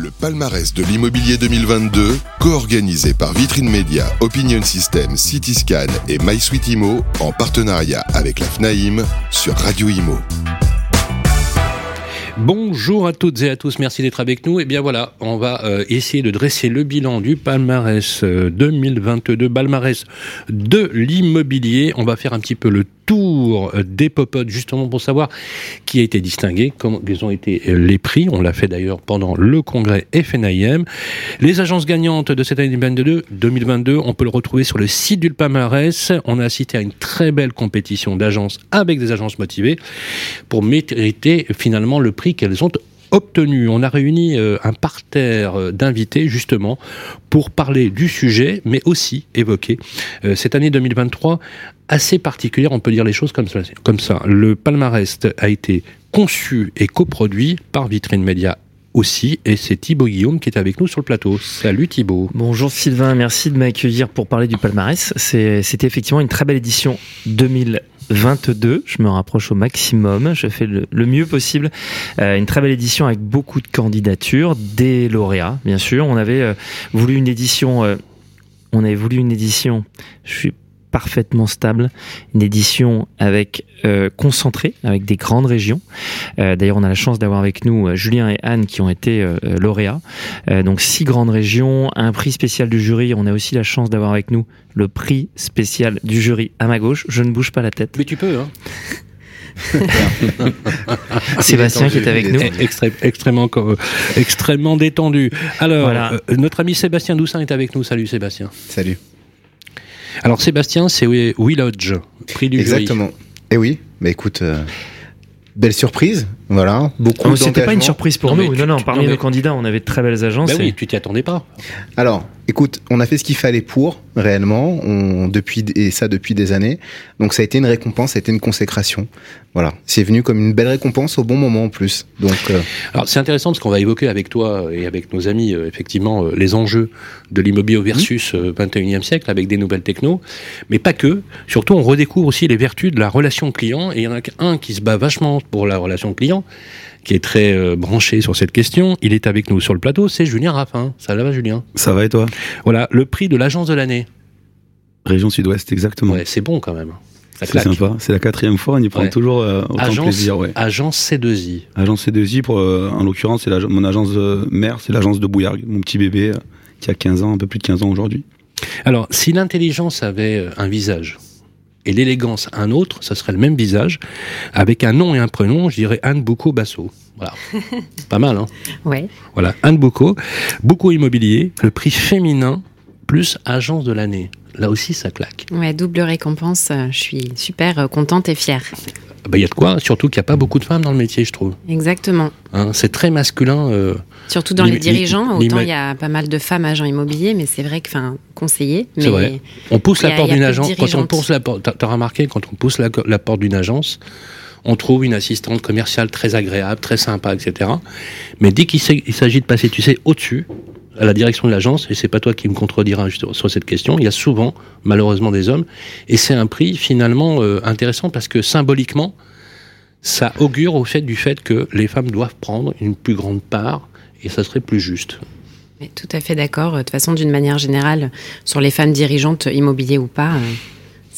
Le palmarès de l'immobilier 2022, co-organisé par Vitrine Média, Opinion System, Cityscan et MySuite en partenariat avec la FNAIM sur Radio Imo. Bonjour à toutes et à tous, merci d'être avec nous. Et eh bien voilà, on va euh, essayer de dresser le bilan du palmarès 2022, euh, palmarès de l'immobilier. On va faire un petit peu le tour des popotes justement pour savoir qui a été distingué, comment ont été les prix. On l'a fait d'ailleurs pendant le congrès FNIM. Les agences gagnantes de cette année 2022, 2022, on peut le retrouver sur le site du palmarès. On a assisté à une très belle compétition d'agences avec des agences motivées pour mériter finalement le prix qu'elles ont obtenu. On a réuni euh, un parterre euh, d'invités justement pour parler du sujet, mais aussi évoquer euh, cette année 2023 assez particulière, on peut dire les choses comme ça. Comme ça. Le palmarès a été conçu et coproduit par Vitrine Média aussi, et c'est Thibaut Guillaume qui est avec nous sur le plateau. Salut Thibaut. Bonjour Sylvain, merci de m'accueillir pour parler du palmarès. C'était effectivement une très belle édition 2000. 22. Je me rapproche au maximum. Je fais le, mieux possible. Euh, une très belle édition avec beaucoup de candidatures, des lauréats, bien sûr. On avait euh, voulu une édition. Euh, on avait voulu une édition. Je suis parfaitement stable, une édition avec euh, concentrée, avec des grandes régions. Euh, D'ailleurs, on a la chance d'avoir avec nous euh, Julien et Anne qui ont été euh, euh, lauréats. donc six grandes régions, un prix spécial du jury. On a aussi la chance d'avoir avec nous le prix spécial du jury à ma gauche. Je ne bouge pas la tête. Mais tu peux, hein Sébastien qui est avec nous. extrêmement, extrêmement détendu. Alors, notre ami Sébastien Doussin est avec nous. Salut Sébastien. Salut. Alors Sébastien, c'est Willodge, prix du Exactement. Et eh oui, mais écoute, euh, belle surprise, voilà. Beaucoup. C'était pas une surprise pour nous. non, non. Parmi nos candidats, on avait de très belles agences. Ben oui, tu t'y attendais pas. Alors, écoute, on a fait ce qu'il fallait pour réellement, on, depuis et ça depuis des années. Donc ça a été une récompense, ça a été une consécration. Voilà, c'est venu comme une belle récompense au bon moment en plus. Donc euh, alors c'est intéressant parce qu'on va évoquer avec toi et avec nos amis euh, effectivement euh, les enjeux de l'immobilier versus 21e mmh. siècle avec des nouvelles technos, mais pas que. Surtout on redécouvre aussi les vertus de la relation client et il y en a un qui se bat vachement pour la relation client qui est très euh, branché sur cette question. Il est avec nous sur le plateau, c'est Julien Raffin. Ça va, Julien? Ça va et toi? Voilà, le prix de l'agence de l'année. Région Sud-Ouest, exactement. Ouais, c'est bon quand même. C'est sympa. C'est la quatrième fois, on y prend toujours euh, autant agence, plaisir. Ouais. Agence C2I. Agence C2I, pour, euh, en l'occurrence, c'est mon agence mère, c'est l'agence de Bouillargues, mon petit bébé qui a 15 ans, un peu plus de 15 ans aujourd'hui. Alors, si l'intelligence avait un visage, et l'élégance un autre, ça serait le même visage, avec un nom et un prénom, je dirais Anne Boucault Basso. Voilà. Pas mal, hein Ouais. Voilà, Anne Boucault, beaucoup immobilier, le prix féminin plus agence de l'année. Là aussi, ça claque. Ouais, double récompense. Euh, je suis super euh, contente et fière. Bah, il y a de quoi, surtout qu'il n'y a pas beaucoup de femmes dans le métier, je trouve. Exactement. Hein, c'est très masculin. Euh, surtout dans les dirigeants, autant il y a pas mal de femmes agents immobiliers, mais c'est vrai que, enfin, conseillers. C'est vrai. On pousse la porte d'une agence. Quand on pousse la porte, t'as remarqué, quand on pousse la, porte d'une agence, on trouve une assistante commerciale très agréable, très sympa, etc. Mais dès qu'il s'agit de passer, tu sais, au-dessus, à la direction de l'agence, et c'est pas toi qui me contrediras sur cette question, il y a souvent, malheureusement, des hommes, et c'est un prix finalement euh, intéressant parce que symboliquement, ça augure au fait du fait que les femmes doivent prendre une plus grande part, et ça serait plus juste. tout à fait d'accord. De toute façon, d'une manière générale, sur les femmes dirigeantes, immobilier ou pas, euh,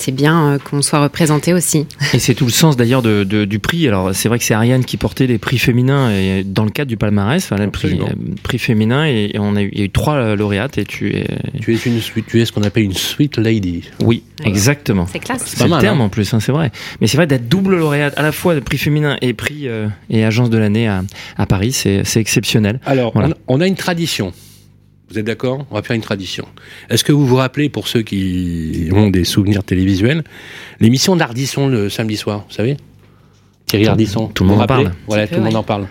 c'est bien euh, qu'on soit représenté aussi. Et c'est tout le sens d'ailleurs de, du prix. Alors c'est vrai que c'est Ariane qui portait les prix féminins et dans le cadre du palmarès, enfin, le prix, euh, prix féminin et, on a eu, il y a eu trois euh, lauréates et tu es tu es une tu es ce qu'on appelle une sweet lady. Oui, exactement. C'est classe. C'est le terme hein. en plus, hein, c'est vrai. Mais c'est vrai d'être double lauréate à la fois de prix féminin et prix et agence de l'année à, à Paris, c'est exceptionnel. Alors on a une tradition. Vous êtes d'accord? On va faire une tradition. Est-ce que vous vous rappelez, pour ceux qui ont des souvenirs télévisuels, l'émission d'Ardisson le samedi soir, vous savez? Thierry Ardisson. Tout le monde en parle. Voilà, tout le monde en parle.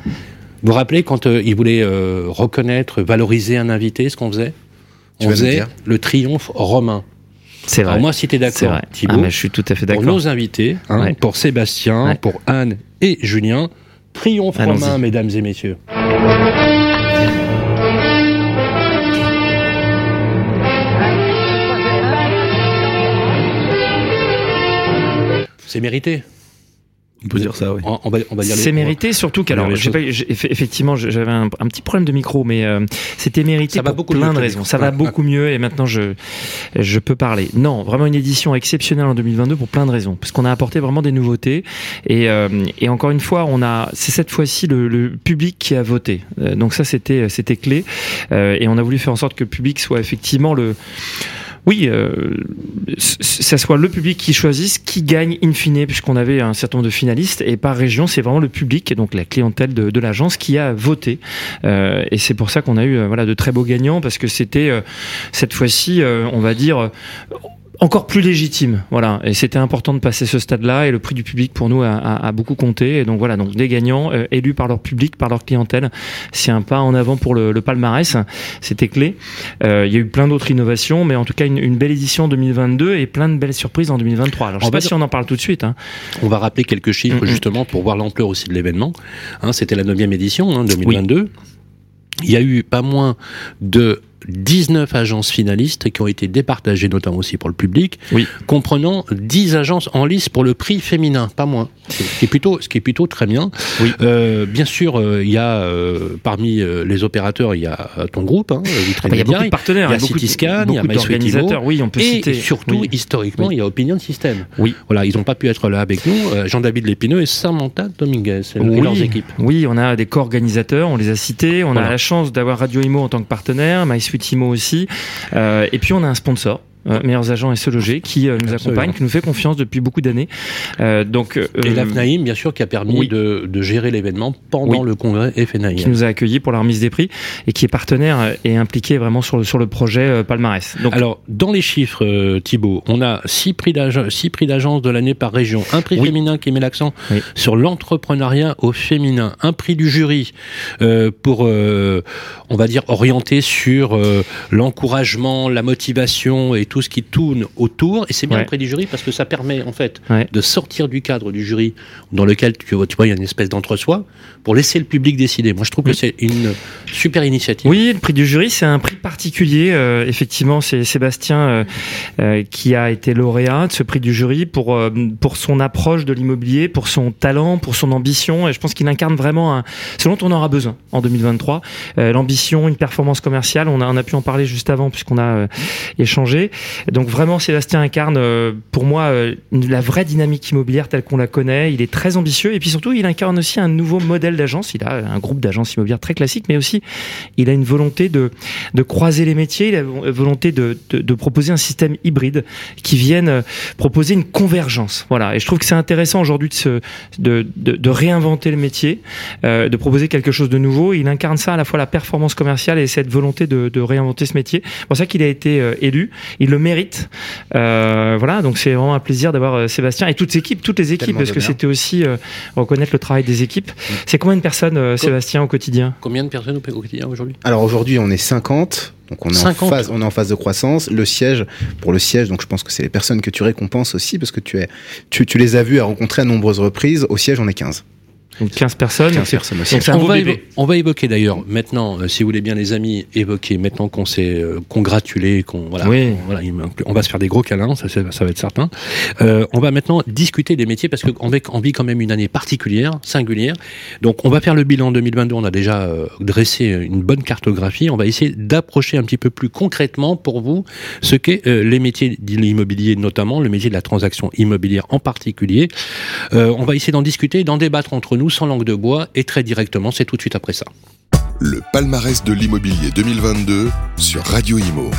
Vous vous rappelez quand euh, il voulait euh, reconnaître, valoriser un invité, ce qu'on faisait? On faisait le triomphe romain. C'est vrai. Alors moi, si tu es d'accord, Thibault, ah, je suis tout à fait d'accord. Pour nos invités, hein, pour Sébastien, pour Anne et Julien, triomphe romain, mesdames et messieurs. C'est mérité. On peut dire ça, oui. On, va, on va dire C'est mérité, surtout qu'alors, effectivement, j'avais un, un petit problème de micro, mais euh, c'était mérité Ça va pour beaucoup plein mieux de raisons. Ça va beaucoup mieux et maintenant je je peux parler. Non, vraiment une édition exceptionnelle en 2022 pour plein de raisons, parce qu'on a apporté vraiment des nouveautés et euh, et encore une fois, on a c'est cette fois-ci le, le public qui a voté. Euh, donc ça c'était c'était clé Euh, et on a voulu faire en sorte que le public soit effectivement le oui, euh, ça soit le public qui choisisse, qui gagne in fine, puisqu'on avait un certain nombre de finalistes, et par région, c'est vraiment le public, et donc la clientèle de, l'agence, qui a voté. Euh, et c'est pour ça qu'on a eu euh, voilà, de très beaux gagnants, parce que c'était euh, cette fois-ci, euh, on va dire, encore plus légitime. Voilà, et c'était important de passer ce stade-là, et le prix du public pour nous a, a- a beaucoup compté. Et donc voilà, donc des gagnants euh, élus par leur public, par leur clientèle, c'est un pas en avant pour le, le palmarès. C'était clé. Euh, il y a eu plein d'autres innovations, mais en tout cas une, une belle édition en 2022 et plein de belles surprises en 2023. Alors je On sais pas va si on en parle tout de suite. Hein. On va rappeler quelques chiffres justement pour voir l'ampleur aussi de l'événement. Hein, C'était la neuvième édition, hein, 2022. Il y a eu pas moins de 19 agences finalistes qui ont été départagées, notamment aussi pour le public, Oui. comprenant 10 agences en lice pour le prix féminin, pas moins. Ce qui est plutôt, ce qui est plutôt très bien. Oui. Euh, bien sûr, euh, il y a euh, parmi euh, les opérateurs, il y a euh, ton groupe, hein, Vitrine Ah bah, il y a beaucoup de partenaires, il y a de- Cityscan, il y a d'organisateurs. Oui, on peut et citer. surtout, oui. historiquement, il y a Opinion System. Oui. Voilà, ils n'ont pas pu être là avec nous. Euh, Jean-David Lépineux et Samantha Dominguez et leurs équipes. Oui, on a des co-organisateurs, on les a cités. On Voilà. a la chance d'avoir Radio Imo en tant que partenaire, MySuite Imo aussi. Euh, et puis on a un sponsor. Euh, meilleurs agents et se loger qui euh, nous Absolument. accompagne, qui nous fait confiance depuis beaucoup d'années. Euh, donc Et l'AFNAIM, bien sûr, qui a permis oui. de, de gérer l'événement pendant Oui. le congrès FNAIM. qui nous a accueillis pour la remise des prix et qui est partenaire et impliqué vraiment sur le sur le projet palmarès. Donc Alors, dans les chiffres, Thibaut, on a six prix d'ag- six prix d'agence de l'année par région. Un prix Oui. féminin qui met l'accent sur l'entrepreneuriat au féminin. Un prix du jury pour, on va dire, orienter sur l'encouragement, la motivation et tout ce qui tourne autour. Et c'est bien Ouais. le prix du jury parce que ça permet, en fait, Ouais. de sortir du cadre du jury dans lequel, tu vois, tu vois, il y a une espèce d'entre-soi pour laisser le public décider. Moi, je trouve que c'est une super initiative. Oui, le prix du jury, c'est un prix particulier. Euh, effectivement, c'est Sébastien euh, euh, qui a été lauréat de ce prix du jury pour pour son approche de l'immobilier, pour son talent, pour son ambition. Et je pense qu'il incarne vraiment un, ce dont on aura besoin en 2023. Euh, L'ambition, une performance commerciale. On a on a pu en parler juste avant puisqu'on a échangé. Donc vraiment, Sébastien incarne euh, pour moi euh, la vraie dynamique immobilière telle qu'on la connaît. Il est très ambitieux et puis surtout, il incarne aussi un nouveau modèle d'agence. Il a un groupe d'agences immobilières très classique, mais aussi il a une volonté de, de croiser les métiers, il a une volonté de, de, proposer un système hybride qui vienne euh, proposer une convergence. Voilà. Et je trouve que c'est intéressant aujourd'hui de, de, réinventer le métier, de proposer quelque chose de nouveau. Il incarne ça à la fois la performance commerciale et cette volonté de, réinventer ce métier. C'est pour ça qu'il a été élu. Le mérite. Euh, voilà. Donc c'est vraiment un plaisir d'avoir euh, Sébastien et toutes les équipes, toutes les équipes, Tellement parce que c'était aussi euh, reconnaître le travail des équipes. C'est combien de personnes, euh, Sébastien, au quotidien Combien de personnes au quotidien aujourd'hui? Alors aujourd'hui, on est 50. Donc on est, en 50. phase, on est en phase de croissance. Le siège, pour le siège, donc je pense que c'est les personnes que tu récompenses aussi, parce que tu, es, tu, tu les as vues à rencontrer à nombreuses reprises. Au siège, on est 15. Donc 15 personnes. 15 Donc c'est- personnes aussi. donc c'est un on, beau va bébé. évo- on va évoquer d'ailleurs maintenant, euh, si vous voulez bien les amis, évoquer maintenant qu'on s'est euh, congratulé, qu'on voilà, Oui. on, voilà, va se faire des gros câlins, ça, va être certain. Euh, on va maintenant discuter des métiers parce qu'on vit, quand même une année particulière, singulière. Donc on va faire le bilan 2022. On a déjà euh, dressé une bonne cartographie. On va essayer d'approcher un petit peu plus concrètement pour vous ce qu'est euh, les métiers de l'immobilier, notamment le métier de la transaction immobilière en particulier. Euh, on va essayer d'en discuter, d'en débattre entre nous sans langue de bois et très directement. C'est tout de suite après ça. Le palmarès de l'immobilier 2022 sur Radio Imo.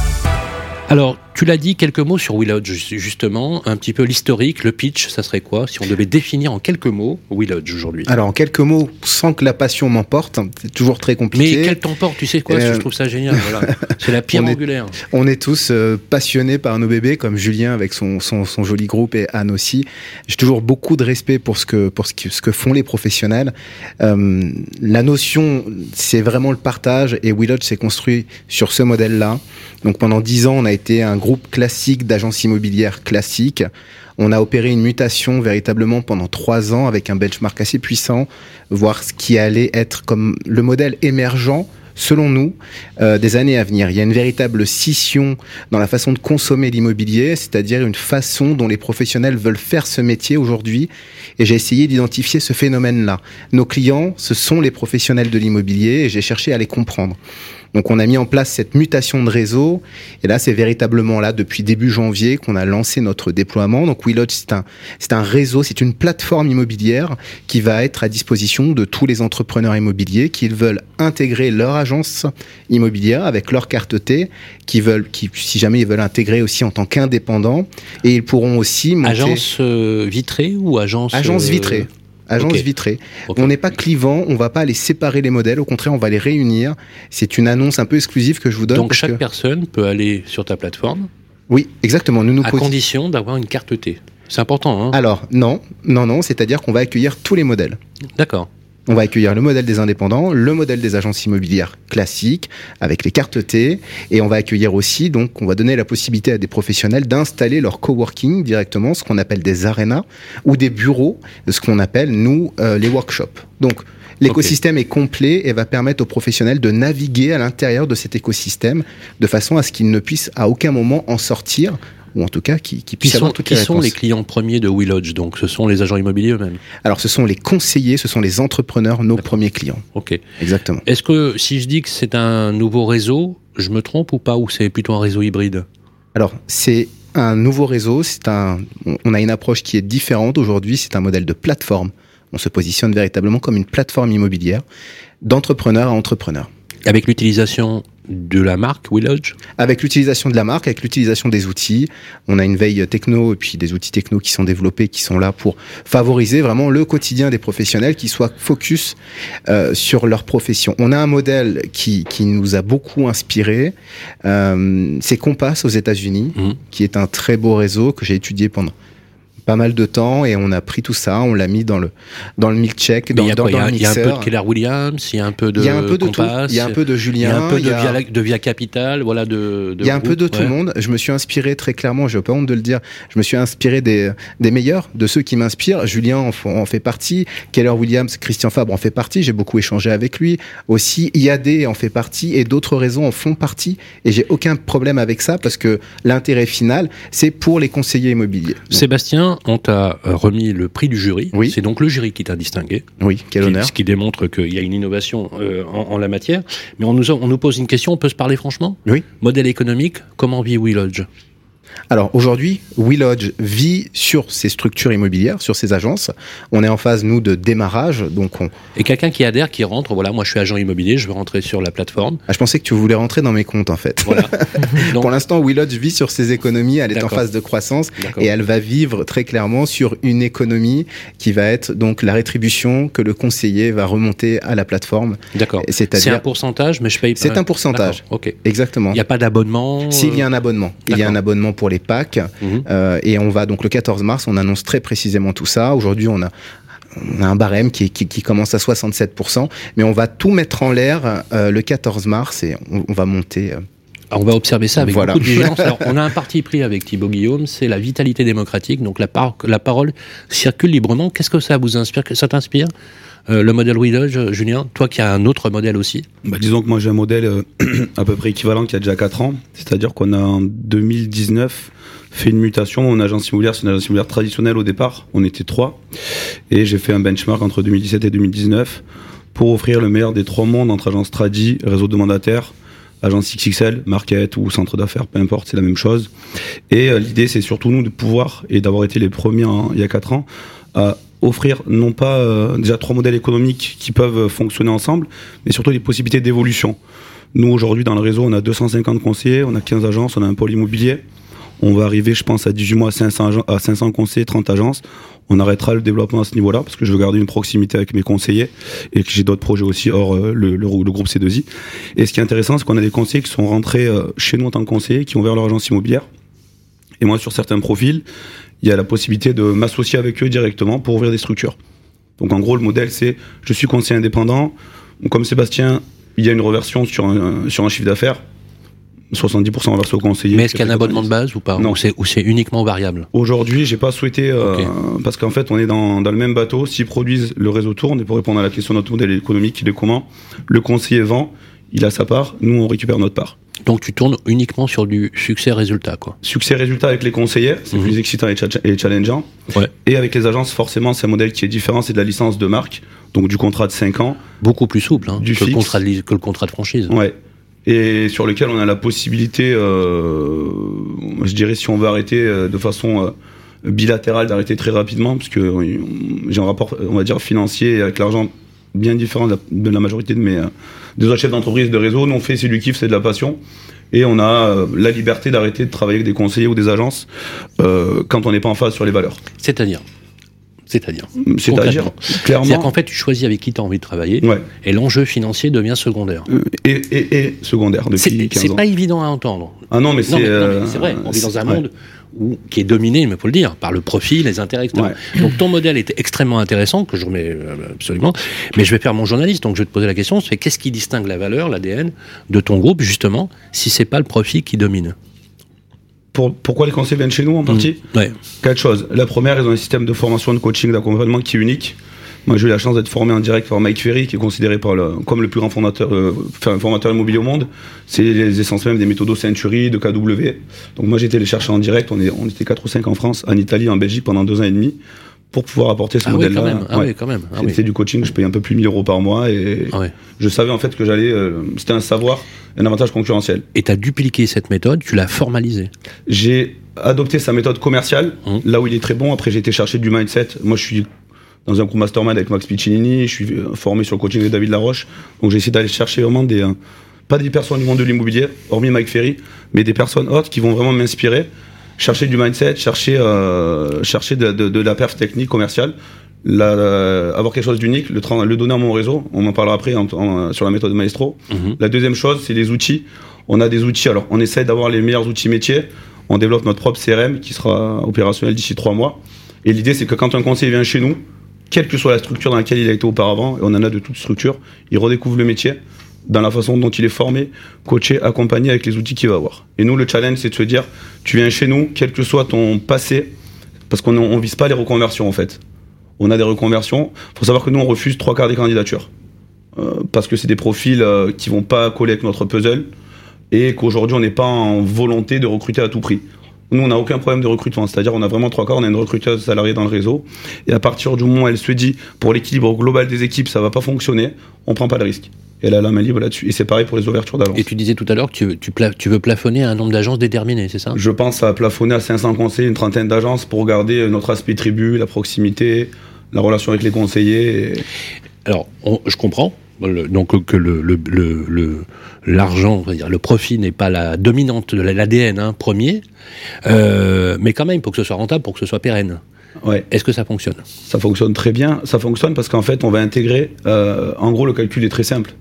Alors, tu l'as dit, quelques mots sur Willodge, justement, un petit peu l'historique, le pitch, ça serait quoi Si on devait définir en quelques mots Willodge aujourd'hui? Alors en quelques mots, sans que la passion m'emporte, c'est toujours très compliqué. Mais quel t'emporte, tu sais quoi Euh, Je trouve ça génial. Voilà. C'est la pierre on est- angulaire. On est tous euh, passionnés par nos bébés, comme Julien avec son, son, son joli groupe et Anne aussi. J'ai toujours beaucoup de respect pour ce que, pour ce que, ce que font les professionnels. Euh, la notion, c'est vraiment le partage et Willodge s'est construit sur ce modèle-là. Donc pendant dix ans, on a été un groupe classique d'agences immobilières classiques. On a opéré une mutation véritablement pendant trois ans avec un benchmark assez puissant, voir ce qui allait être comme le modèle émergent selon nous, euh, des années à venir. Il y a une véritable scission dans la façon de consommer l'immobilier, c'est-à-dire une façon dont les professionnels veulent faire ce métier aujourd'hui. Et j'ai essayé d'identifier ce phénomène-là. Nos clients, ce sont les professionnels de l'immobilier et j'ai cherché à les comprendre. Donc on a mis en place cette mutation de réseau et là c'est véritablement là depuis début janvier qu'on a lancé notre déploiement. Donc WeLodge c'est un c'est un réseau, c'est une plateforme immobilière qui va être à disposition de tous les entrepreneurs immobiliers qui veulent intégrer leur agence immobilière avec leur carte T, qui veulent qui si jamais ils veulent intégrer aussi en tant qu'indépendants et ils pourront aussi monter Agence euh, vitrée ou agence agence euh, vitrée. Agence vitrée. On n'est pas clivant, on va pas aller séparer les modèles, au contraire, on va les réunir. C'est une annonce un peu exclusive que je vous donne. Donc chaque que- personne peut aller sur ta plateforme Oui, exactement. Nous nous à condition d'avoir une carte T. C'est important, hein Alors, non, non, non, c'est-à-dire qu'on va accueillir tous les modèles. D'accord. On va accueillir le modèle des indépendants, le modèle des agences immobilières classiques avec les cartes T, et on va accueillir aussi, donc, on va donner la possibilité à des professionnels d'installer leur coworking directement, ce qu'on appelle des arénas ou des bureaux, ce qu'on appelle nous euh, les workshops. Donc L'écosystème est complet et va permettre aux professionnels de naviguer à l'intérieur de cet écosystème de façon à ce qu'ils ne puissent à aucun moment en sortir ou en tout cas qu'ils Qui puissent sont, avoir toutes qui les sont réponses. les clients premiers de WeLodge Donc ce sont les agents immobiliers eux-mêmes. Alors ce sont les conseillers, ce sont les entrepreneurs, nos premiers clients. Ok. Exactement. Est-ce que si je dis que c'est un nouveau réseau, je me trompe ou pas Ou c'est plutôt un réseau hybride? Alors, c'est un nouveau réseau, c'est un, on a une approche qui est différente aujourd'hui, c'est un modèle de plateforme. On se positionne véritablement comme une plateforme immobilière d'entrepreneur à entrepreneur. Avec l'utilisation de la marque WeLodge Avec l'utilisation de la marque, avec l'utilisation des outils, on a une veille techno et puis des outils techno qui sont développés, qui sont là pour favoriser vraiment le quotidien des professionnels, qui soient focus euh, sur leur profession. On a un modèle qui, qui nous a beaucoup inspiré, euh, c'est Compass aux États-Unis, Mhm. qui est un très beau réseau que j'ai étudié pendant pas mal de temps et on a pris tout ça, on l'a mis dans le dans le milkshake, dans, il y a dans, dans le il y a un peu mixeur. de Keller Williams, il y a un peu de Il y a un peu de tout. Compass, Il y a un peu de il y Julien. a un peu de, a- via, de Via Capital, voilà de. il y a un peu de tout le monde. Je me suis inspiré très clairement, j'ai pas honte de le dire, je me suis inspiré des, des meilleurs, de ceux qui m'inspirent. Julien en, fait partie, Keller Williams, Christian Fabre en fait partie, j'ai beaucoup échangé avec lui. Aussi, IAD en fait partie et d'autres réseaux en font partie. Et j'ai aucun problème avec ça parce que l'intérêt final, c'est pour les conseillers immobiliers. Sébastien, on t'a euh, remis le prix du jury. Oui. C'est donc le jury qui t'a distingué. Oui, quel Qui- honneur. Ce qui démontre qu'il y a une innovation euh, en, en la matière. Mais on nous, on nous pose une question, on peut se parler franchement? Oui. Modèle économique, comment vit WeLodge Alors aujourd'hui, WeLodge vit sur ces structures immobilières, sur ces agences. On est en phase, nous, de démarrage. Donc on... Et quelqu'un qui adhère, qui rentre, voilà, moi je suis agent immobilier, je veux rentrer sur la plateforme. ah, je pensais que tu voulais rentrer dans mes comptes en fait. Voilà. Donc, Pour l'instant, WeLodge vit sur ses économies, elle est en phase de croissance et elle va vivre très clairement sur une économie qui va être donc la rétribution que le conseiller va remonter à la plateforme. D'accord. C'est un pourcentage, mais je paye pas. c'est un pourcentage. Ok. Exactement. Il n'y a pas d'abonnement S'il y a euh, un abonnement, il y a un abonnement pour les packs mhm. euh, et on va donc le 14 mars, on annonce très précisément tout ça. Aujourd'hui, on a on a un barème qui, est- qui, qui commence à 67%, mais on va tout mettre en l'air euh, le 14 mars et on, on va monter. euh, Alors, on va observer ça avec Voilà. beaucoup de vigilance. Alors, on a un parti pris avec Thibaut Guillaume, c'est la vitalité démocratique. Donc, la, par- la parole circule librement. Qu'est-ce que ça vous inspire Ça t'inspire? Euh, Le modèle WeLodge, Julien Toi qui as un autre modèle aussi Bah, disons que moi j'ai un modèle euh, à peu près équivalent qui a déjà 4 ans. C'est-à-dire qu'on a en 2019 fait une mutation. Mon agence immobilière, c'est une agence immobilière traditionnelle au départ. On était trois. Et j'ai fait un benchmark entre 2017 et 2019 pour offrir le meilleur des trois mondes entre agence tradi, réseau de mandataires, agence XXL, market ou centre d'affaires, peu importe, c'est la même chose. Et euh, l'idée, c'est surtout nous de pouvoir, et d'avoir été les premiers en- il y a 4 ans, à offrir non pas euh, déjà trois modèles économiques qui peuvent fonctionner ensemble, mais surtout des possibilités d'évolution. Nous, aujourd'hui, dans le réseau, on a 250 conseillers, on a 15 agences, on a un pôle immobilier. On va arriver, je pense, à 18 mois à 500, agen- à 500 conseillers, 30 agences. On arrêtera le développement à ce niveau-là parce que je veux garder une proximité avec mes conseillers et que j'ai d'autres projets aussi hors euh, le, le- le groupe C2I. Et ce qui est intéressant, c'est qu'on a des conseillers qui sont rentrés euh, chez nous en tant que conseillers, qui ont ouvert leur agence immobilière. Et moi, sur certains profils, il y a la possibilité de m'associer avec eux directement pour ouvrir des structures. Donc en gros, le modèle, c'est je suis conseiller indépendant. Comme Sébastien, il y a une reversion sur un, sur un chiffre d'affaires. 70% reversé au conseiller. Mais est-ce qu'il y a un abonnement de base ou pas? Non. Ou c'est- uniquement variable? Aujourd'hui, j'ai pas souhaité euh, parce qu'en fait, on est dans, dans le même bateau. S'ils produisent, le réseau tourne. Et pour répondre à la question de notre modèle économique, il est comment? Le conseiller vend, il a sa part, nous on récupère notre part. Donc tu tournes uniquement sur du succès-résultat, quoi. Succès-résultat avec les conseillers, c'est Mhm. plus excitant et, cha- et challengeant. Ouais. Et avec les agences, forcément, c'est un modèle qui est différent, c'est de la licence de marque, donc du contrat de 5 ans. Beaucoup plus souple hein, Du que, le contrat de, li- que le contrat de franchise. Ouais. Et sur lequel on a la possibilité, euh, je dirais, si on veut arrêter euh, de façon euh, bilatérale, d'arrêter très rapidement, parce que j'ai un rapport, on va dire, financier avec l'argent bien différent de la, de la majorité de mes euh, des autres chefs d'entreprise de réseau. Nous, on fait, c'est du kiff, c'est de la passion. Et on a euh, la liberté d'arrêter de travailler avec des conseillers ou des agences euh, quand on n'est pas en phase sur les valeurs. C'est-à-dire? C'est-à-dire C'est-à-dire, Concrètement. C'est-à-dire clairement. qu'en fait, tu choisis avec qui tu as envie de travailler Ouais. et l'enjeu financier devient secondaire. Et, et, et secondaire depuis C'est 15 c'est pas évident à entendre. Ah non, mais c'est. euh, c'est vrai, on vit dans un ouais. monde où, qui est dominé, il faut le dire, par le profit, les intérêts, etc. Ouais. Donc ton modèle était extrêmement intéressant, que je remets euh, absolument, mais je vais faire mon journaliste, donc je vais te poser la question, c'est qu'est-ce qui distingue la valeur, l'ADN, de ton groupe, justement, si c'est pas le profit qui domine? Pour- pourquoi les conseillers viennent chez nous en partie? Ouais. Quatre choses. La première, ils ont un système de formation, de coaching, d'accompagnement qui est unique. Moi, j'ai eu la chance d'être formé en direct par Mike Ferry, qui est considéré par le, comme le plus grand fondateur, euh, enfin, formateur immobilier au monde. C'est les essences même des méthodos Century, de KW. Donc moi, été les chercher en direct. On, est, on était 4 ou 5 en France, en Italie, en Belgique pendant deux ans et demi pour pouvoir apporter ce Ah modèle-là. Ah Ouais. oui, quand même. Ah C'est oui. c'est du coaching, je paye un peu plus de 1000 euros par mois et Ah ouais. je savais en fait que j'allais. euh, C'était un savoir, un avantage concurrentiel. Et tu as dupliqué cette méthode, tu l'as formalisée. J'ai adopté sa méthode commerciale, Mhm. là où il est très bon. Après, j'ai été chercher du mindset. Moi, je suis dans un groupe mastermind avec Max Piccinini. Je suis euh, formé sur le coaching de David Laroche. Donc, j'ai essayé d'aller chercher vraiment des, euh, pas des personnes du monde de l'immobilier, hormis Mike Ferry, mais des personnes autres qui vont vraiment m'inspirer. Chercher du mindset, chercher, euh, chercher de, de- de la perf technique commerciale. La- la- avoir quelque chose d'unique, le, le donner à mon réseau. On en parlera après en- en- sur la méthode Maestro. Mhm. La deuxième chose, c'est les outils. On a des outils. Alors, on essaie d'avoir les meilleurs outils métiers. On développe notre propre CRM qui sera opérationnel d'ici trois mois. Et l'idée, c'est que quand un conseiller vient chez nous, quelle que soit la structure dans laquelle il a été auparavant, et on en a de toutes structures, il redécouvre le métier dans la façon dont il est formé, coaché, accompagné avec les outils qu'il va avoir. Et nous, le challenge, c'est de se dire, tu viens chez nous, quel que soit ton passé, parce qu'on on vise pas les reconversions en fait. On a des reconversions. faut savoir que nous, on refuse trois quarts des candidatures. Euh, parce que c'est des profils euh, qui vont pas coller avec notre puzzle et qu'aujourd'hui on n'est pas en volonté de recruter à tout prix. Nous, on n'a aucun problème de recrutement, c'est-à-dire on a vraiment trois quarts, on a une recruteuse salariée dans le réseau, et à partir du moment où elle se dit, pour l'équilibre global des équipes, ça va pas fonctionner, on prend pas le risque. Et elle a la main libre là-dessus. Et c'est pareil pour les ouvertures d'agence. Et tu disais tout à l'heure que tu, tu, pla- tu veux plafonner un nombre d'agences déterminé, c'est ça? Je pense à plafonner à 500 conseillers, une trentaine d'agences pour garder notre aspect tribu, la proximité, la relation avec les conseillers. et- Alors, on- je comprends. Le- donc que le le- le- le- l'argent, le profit n'est pas la dominante de l'ADN hein, premier, euh, mais quand même pour que ce soit rentable, pour que ce soit pérenne. Ouais. Est-ce que ça fonctionne? Ça fonctionne très bien. Ça fonctionne parce qu'en fait, on va intégrer. euh, en gros, le calcul est très simple.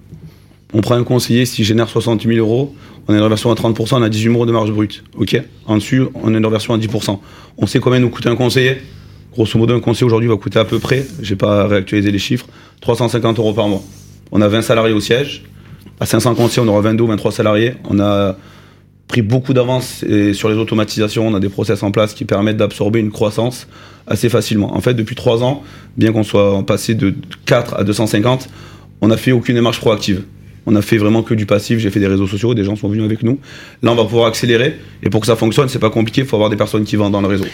On prend un conseiller, s'il génère 60 000 euros, on a une reversion à 30%, on a 18 000 euros de marge brute. OK? En dessus, on a une reversion à 10%. On sait combien nous coûte un conseiller? Grosso modo, un conseiller aujourd'hui va coûter à peu près, j'ai pas réactualisé les chiffres, 350 euros par mois. On a 20 salariés au siège. À 500 conseillers, on aura 22 ou 23 salariés. On a pris beaucoup d'avance sur les automatisations. On a des process en place qui permettent d'absorber une croissance assez facilement. En fait, depuis trois ans, bien qu'on soit passé de 4 à 250, on n'a fait aucune démarche proactive. On a fait vraiment que du passif. J'ai fait des réseaux sociaux, des gens sont venus avec nous. Là, on va pouvoir accélérer. Et pour que ça fonctionne, c'est pas compliqué. Il faut avoir des personnes qui vendent dans le réseau.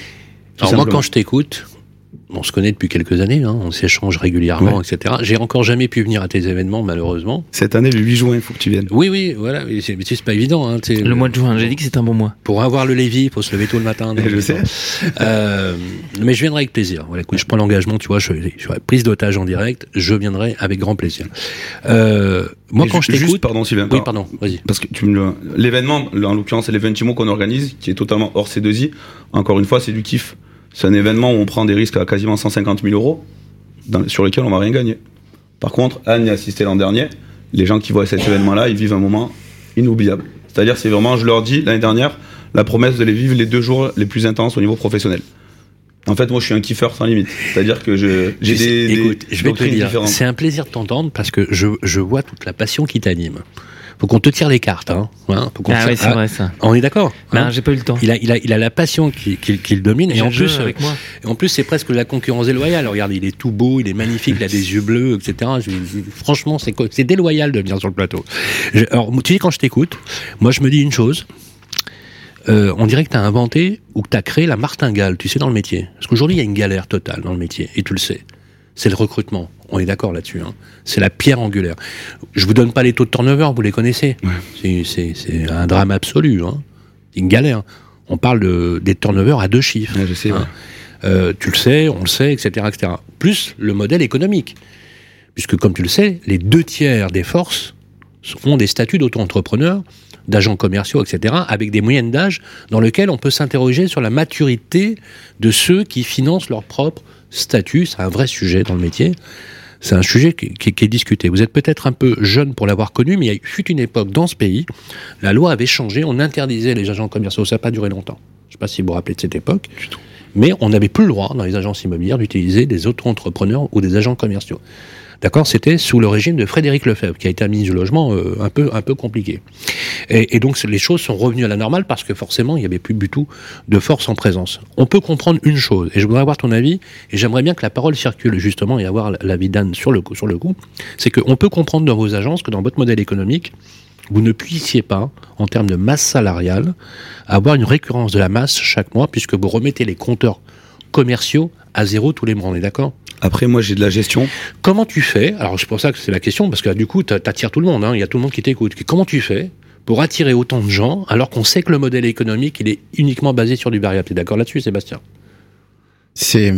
Alors moi, quand je t'écoute, on se connaît depuis quelques années, hein, on s'échange régulièrement, etc. J'ai encore jamais pu venir à tes événements, malheureusement. Cette année, le 8 juin, il faut que tu viennes. Oui, oui, voilà, mais c'est mais c'est pas évident. Hein, Le mois de juin, j'ai dit que c'était un bon mois. Pour avoir le Lévis, il faut se lever tôt le matin. donc, Je sais. Euh, mais je viendrai avec plaisir. Voilà, écoute, je prends l'engagement, tu vois, je, je serai prise d'otage en direct, je viendrai avec grand plaisir. Euh, moi, quand ju- je juste, t'écoute, pardon, Sylvain. oui, pardon, vas-y. Parce que tu me le- l'événement, en l'occurrence, c'est l'événement qu'on organise, qui est totalement hors C2I. Encore une fois, c'est du kiff. C'est un événement où on prend des risques à quasiment 150 000 euros, dans- sur lesquels on va rien gagner. Par contre, Anne y a assisté l'an dernier. Les gens qui voient cet événement-là, ils vivent un moment inoubliable. C'est-à-dire, c'est vraiment, je leur dis l'année dernière, la promesse de les vivre les deux jours les plus intenses au niveau professionnel. En fait, moi, je suis un kiffeur sans limite. C'est-à-dire que je, j'ai des, écoute, des je vais te dire, c'est un plaisir de t'entendre parce que je, je vois toute la passion qui t'anime. Faut qu'on te tire les cartes. Hein. Hein, faut Ah oui, c'est ah, vrai ça. On est d'accord Ben, hein j'ai pas eu le temps. il a, il, a, il a la passion qui, qui, qui le domine et en plus, avec moi. et en plus c'est presque la concurrence déloyale. Regarde, il est tout beau, il est magnifique, il a des yeux bleus, etc. Je- franchement, c'est c'est déloyal de venir sur le plateau. Je- alors, tu sais, quand je t'écoute, moi je me dis une chose. Euh, on dirait que tu as inventé ou que tu as créé la martingale, tu sais, dans le métier. Parce qu'aujourd'hui, il y a une galère totale dans le métier, et tu le sais. C'est le recrutement. On est d'accord là-dessus. Hein. C'est la pierre angulaire. Je vous donne pas les taux de turnover, vous les connaissez. C'est- un drame absolu. Hein. C'est une galère. On parle de, des turnovers à deux chiffres. Ouais, je sais, ouais. Hein. Euh, tu le sais, on le sait, etc., etc. Plus le modèle économique. Puisque, comme tu le sais, les deux tiers des forces ont des statuts d'auto-entrepreneurs, d'agents commerciaux, etc., avec des moyennes d'âge dans lesquelles on peut s'interroger sur la maturité de ceux qui financent leur propre statut. C'est un vrai sujet dans le métier. C'est un sujet qui, qui- qui est discuté. Vous êtes peut-être un peu jeune pour l'avoir connu, mais il y a eu une époque dans ce pays, la loi avait changé, on interdisait les agents commerciaux. Ça n'a pas duré longtemps. Je ne sais pas si vous vous rappelez de cette époque. Mais on n'avait plus le droit dans les agences immobilières d'utiliser des auto-entrepreneurs ou des agents commerciaux. D'accord C'était sous le régime de Frédéric Lefebvre, qui a été un ministre du Logement euh, un, peu, un peu compliqué. Et, et donc les choses sont revenues à la normale parce que forcément, il n'y avait plus du tout de force en présence. On peut comprendre une chose, et je voudrais avoir ton avis, et j'aimerais bien que la parole circule justement et avoir l'avis d'Anne sur le, sur le coup, c'est qu'on peut comprendre dans vos agences que dans votre modèle économique, vous ne puissiez pas, en termes de masse salariale, avoir une récurrence de la masse chaque mois, puisque vous remettez les compteurs commerciaux à zéro tous les mois, on est d'accord? Après, moi, j'ai de la gestion. Comment tu fais? Alors c'est pour ça que c'est la question, parce que du coup, t'a- t'attires tout le monde, hein, il y a tout le monde qui t'écoute. Comment tu fais pour attirer autant de gens, alors qu'on sait que le modèle économique, il est uniquement basé sur du variable? T'es d'accord là-dessus, Sébastien? C'est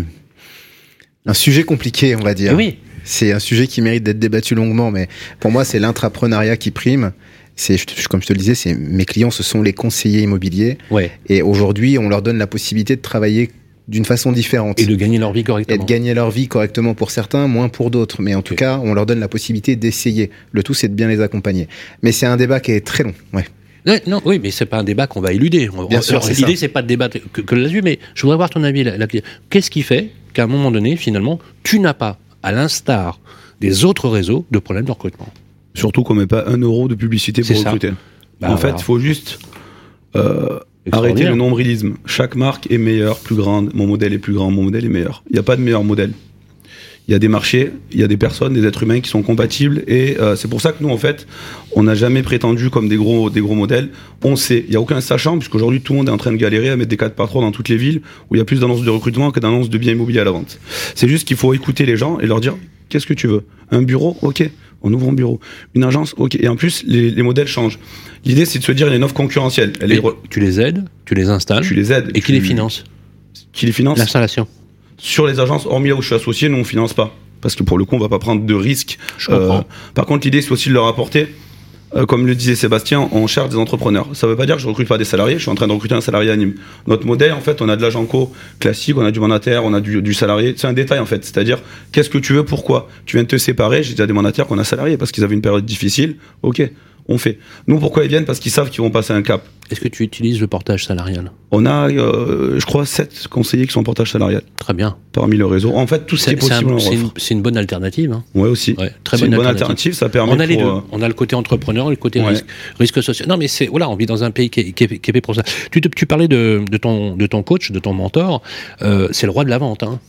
un sujet compliqué, on va dire. Oui. C'est un sujet qui mérite d'être débattu longuement, mais pour moi, c'est l'intrapreneuriat qui prime. C'est, comme je te le disais, c'est mes clients, ce sont les conseillers immobiliers, Ouais. et aujourd'hui, on leur donne la possibilité de travailler d'une façon différente. Et de gagner leur vie et correctement. de gagner leur vie correctement pour certains, moins pour d'autres. Mais en tout cas, on leur donne la possibilité d'essayer. Le tout, c'est de bien les accompagner. Mais c'est un débat qui est très long. Ouais. Non, oui, mais c'est pas un débat qu'on va éluder. Bien on- sûr, c'est L'idée, c'est pas de débattre que, que là-dessus, mais je voudrais avoir ton avis. Qu'est-ce qui fait qu'à un moment donné, finalement, tu n'as pas, à l'instar des autres réseaux, de problème de recrutement? Surtout qu'on met pas un euro de publicité C'est pour ça. recruter. Bah, en fait, il faut juste euh, Extraordinaire. le nombrilisme. Chaque marque est meilleure, plus grande. Mon modèle est plus grand, mon modèle est meilleur. Il n'y a pas de meilleur modèle. Il y a des marchés, il y a des personnes, des êtres humains qui sont compatibles. Et euh, c'est pour ça que nous, en fait, on n'a jamais prétendu comme des gros, des gros modèles. On sait, il n'y a aucun sachant, puisqu'aujourd'hui, tout le monde est en train de galérer à mettre des 4 par 3 dans toutes les villes où il y a plus d'annonces de recrutement que d'annonces de biens immobiliers à la vente. C'est juste qu'il faut écouter les gens et leur dire qu'est-ce que tu veux? Un bureau? Ok, on ouvre un bureau. Une agence? Ok. Et en plus, les, les modèles changent. L'idée, c'est de se dire il y a une offre concurrentielle. Elle est Tu les aides, tu les installes, tu les aides. et qui tu- les finance? Qui les finance? L'installation. Sur les agences, hormis là où je suis associé, nous on finance pas. Parce que pour le coup, on va pas prendre de risques. Je comprends. par contre, l'idée, c'est aussi de leur apporter, euh, comme le disait Sébastien, on cherche des entrepreneurs. Ça veut pas dire que je recrute pas des salariés, je suis en train de recruter un salarié à Nîmes. Notre modèle, en fait, on a de l'agent co classique, on a du mandataire, on a du, du salarié. C'est un détail, en fait. C'est-à-dire, qu'est-ce que tu veux, pourquoi? Tu viens de te séparer, j'ai déjà des mandataires qu'on a salariés parce qu'ils avaient une période difficile. Ok, on fait. Nous, pourquoi ils viennent? Parce qu'ils savent qu'ils vont passer un cap. Est-ce que tu utilises le portage salarial? On a, euh, je crois, sept conseillers qui sont en portage salarial Très bien. parmi le réseau. En fait, tout ce qui est un- possible, on c'est une, c'est une bonne alternative. hein. Ouais, aussi. Ouais, très C'est bonne une bonne alternative. alternative, ça permet On a les deux. euh, On a le côté entrepreneur et le côté Ouais. risque, risque social. Non, mais c'est voilà, on vit dans un pays qui est, qui est- qui est pour ça. Tu, te- tu parlais de, de ton de ton coach, de ton mentor. Euh, c'est le roi de la vente. Hein.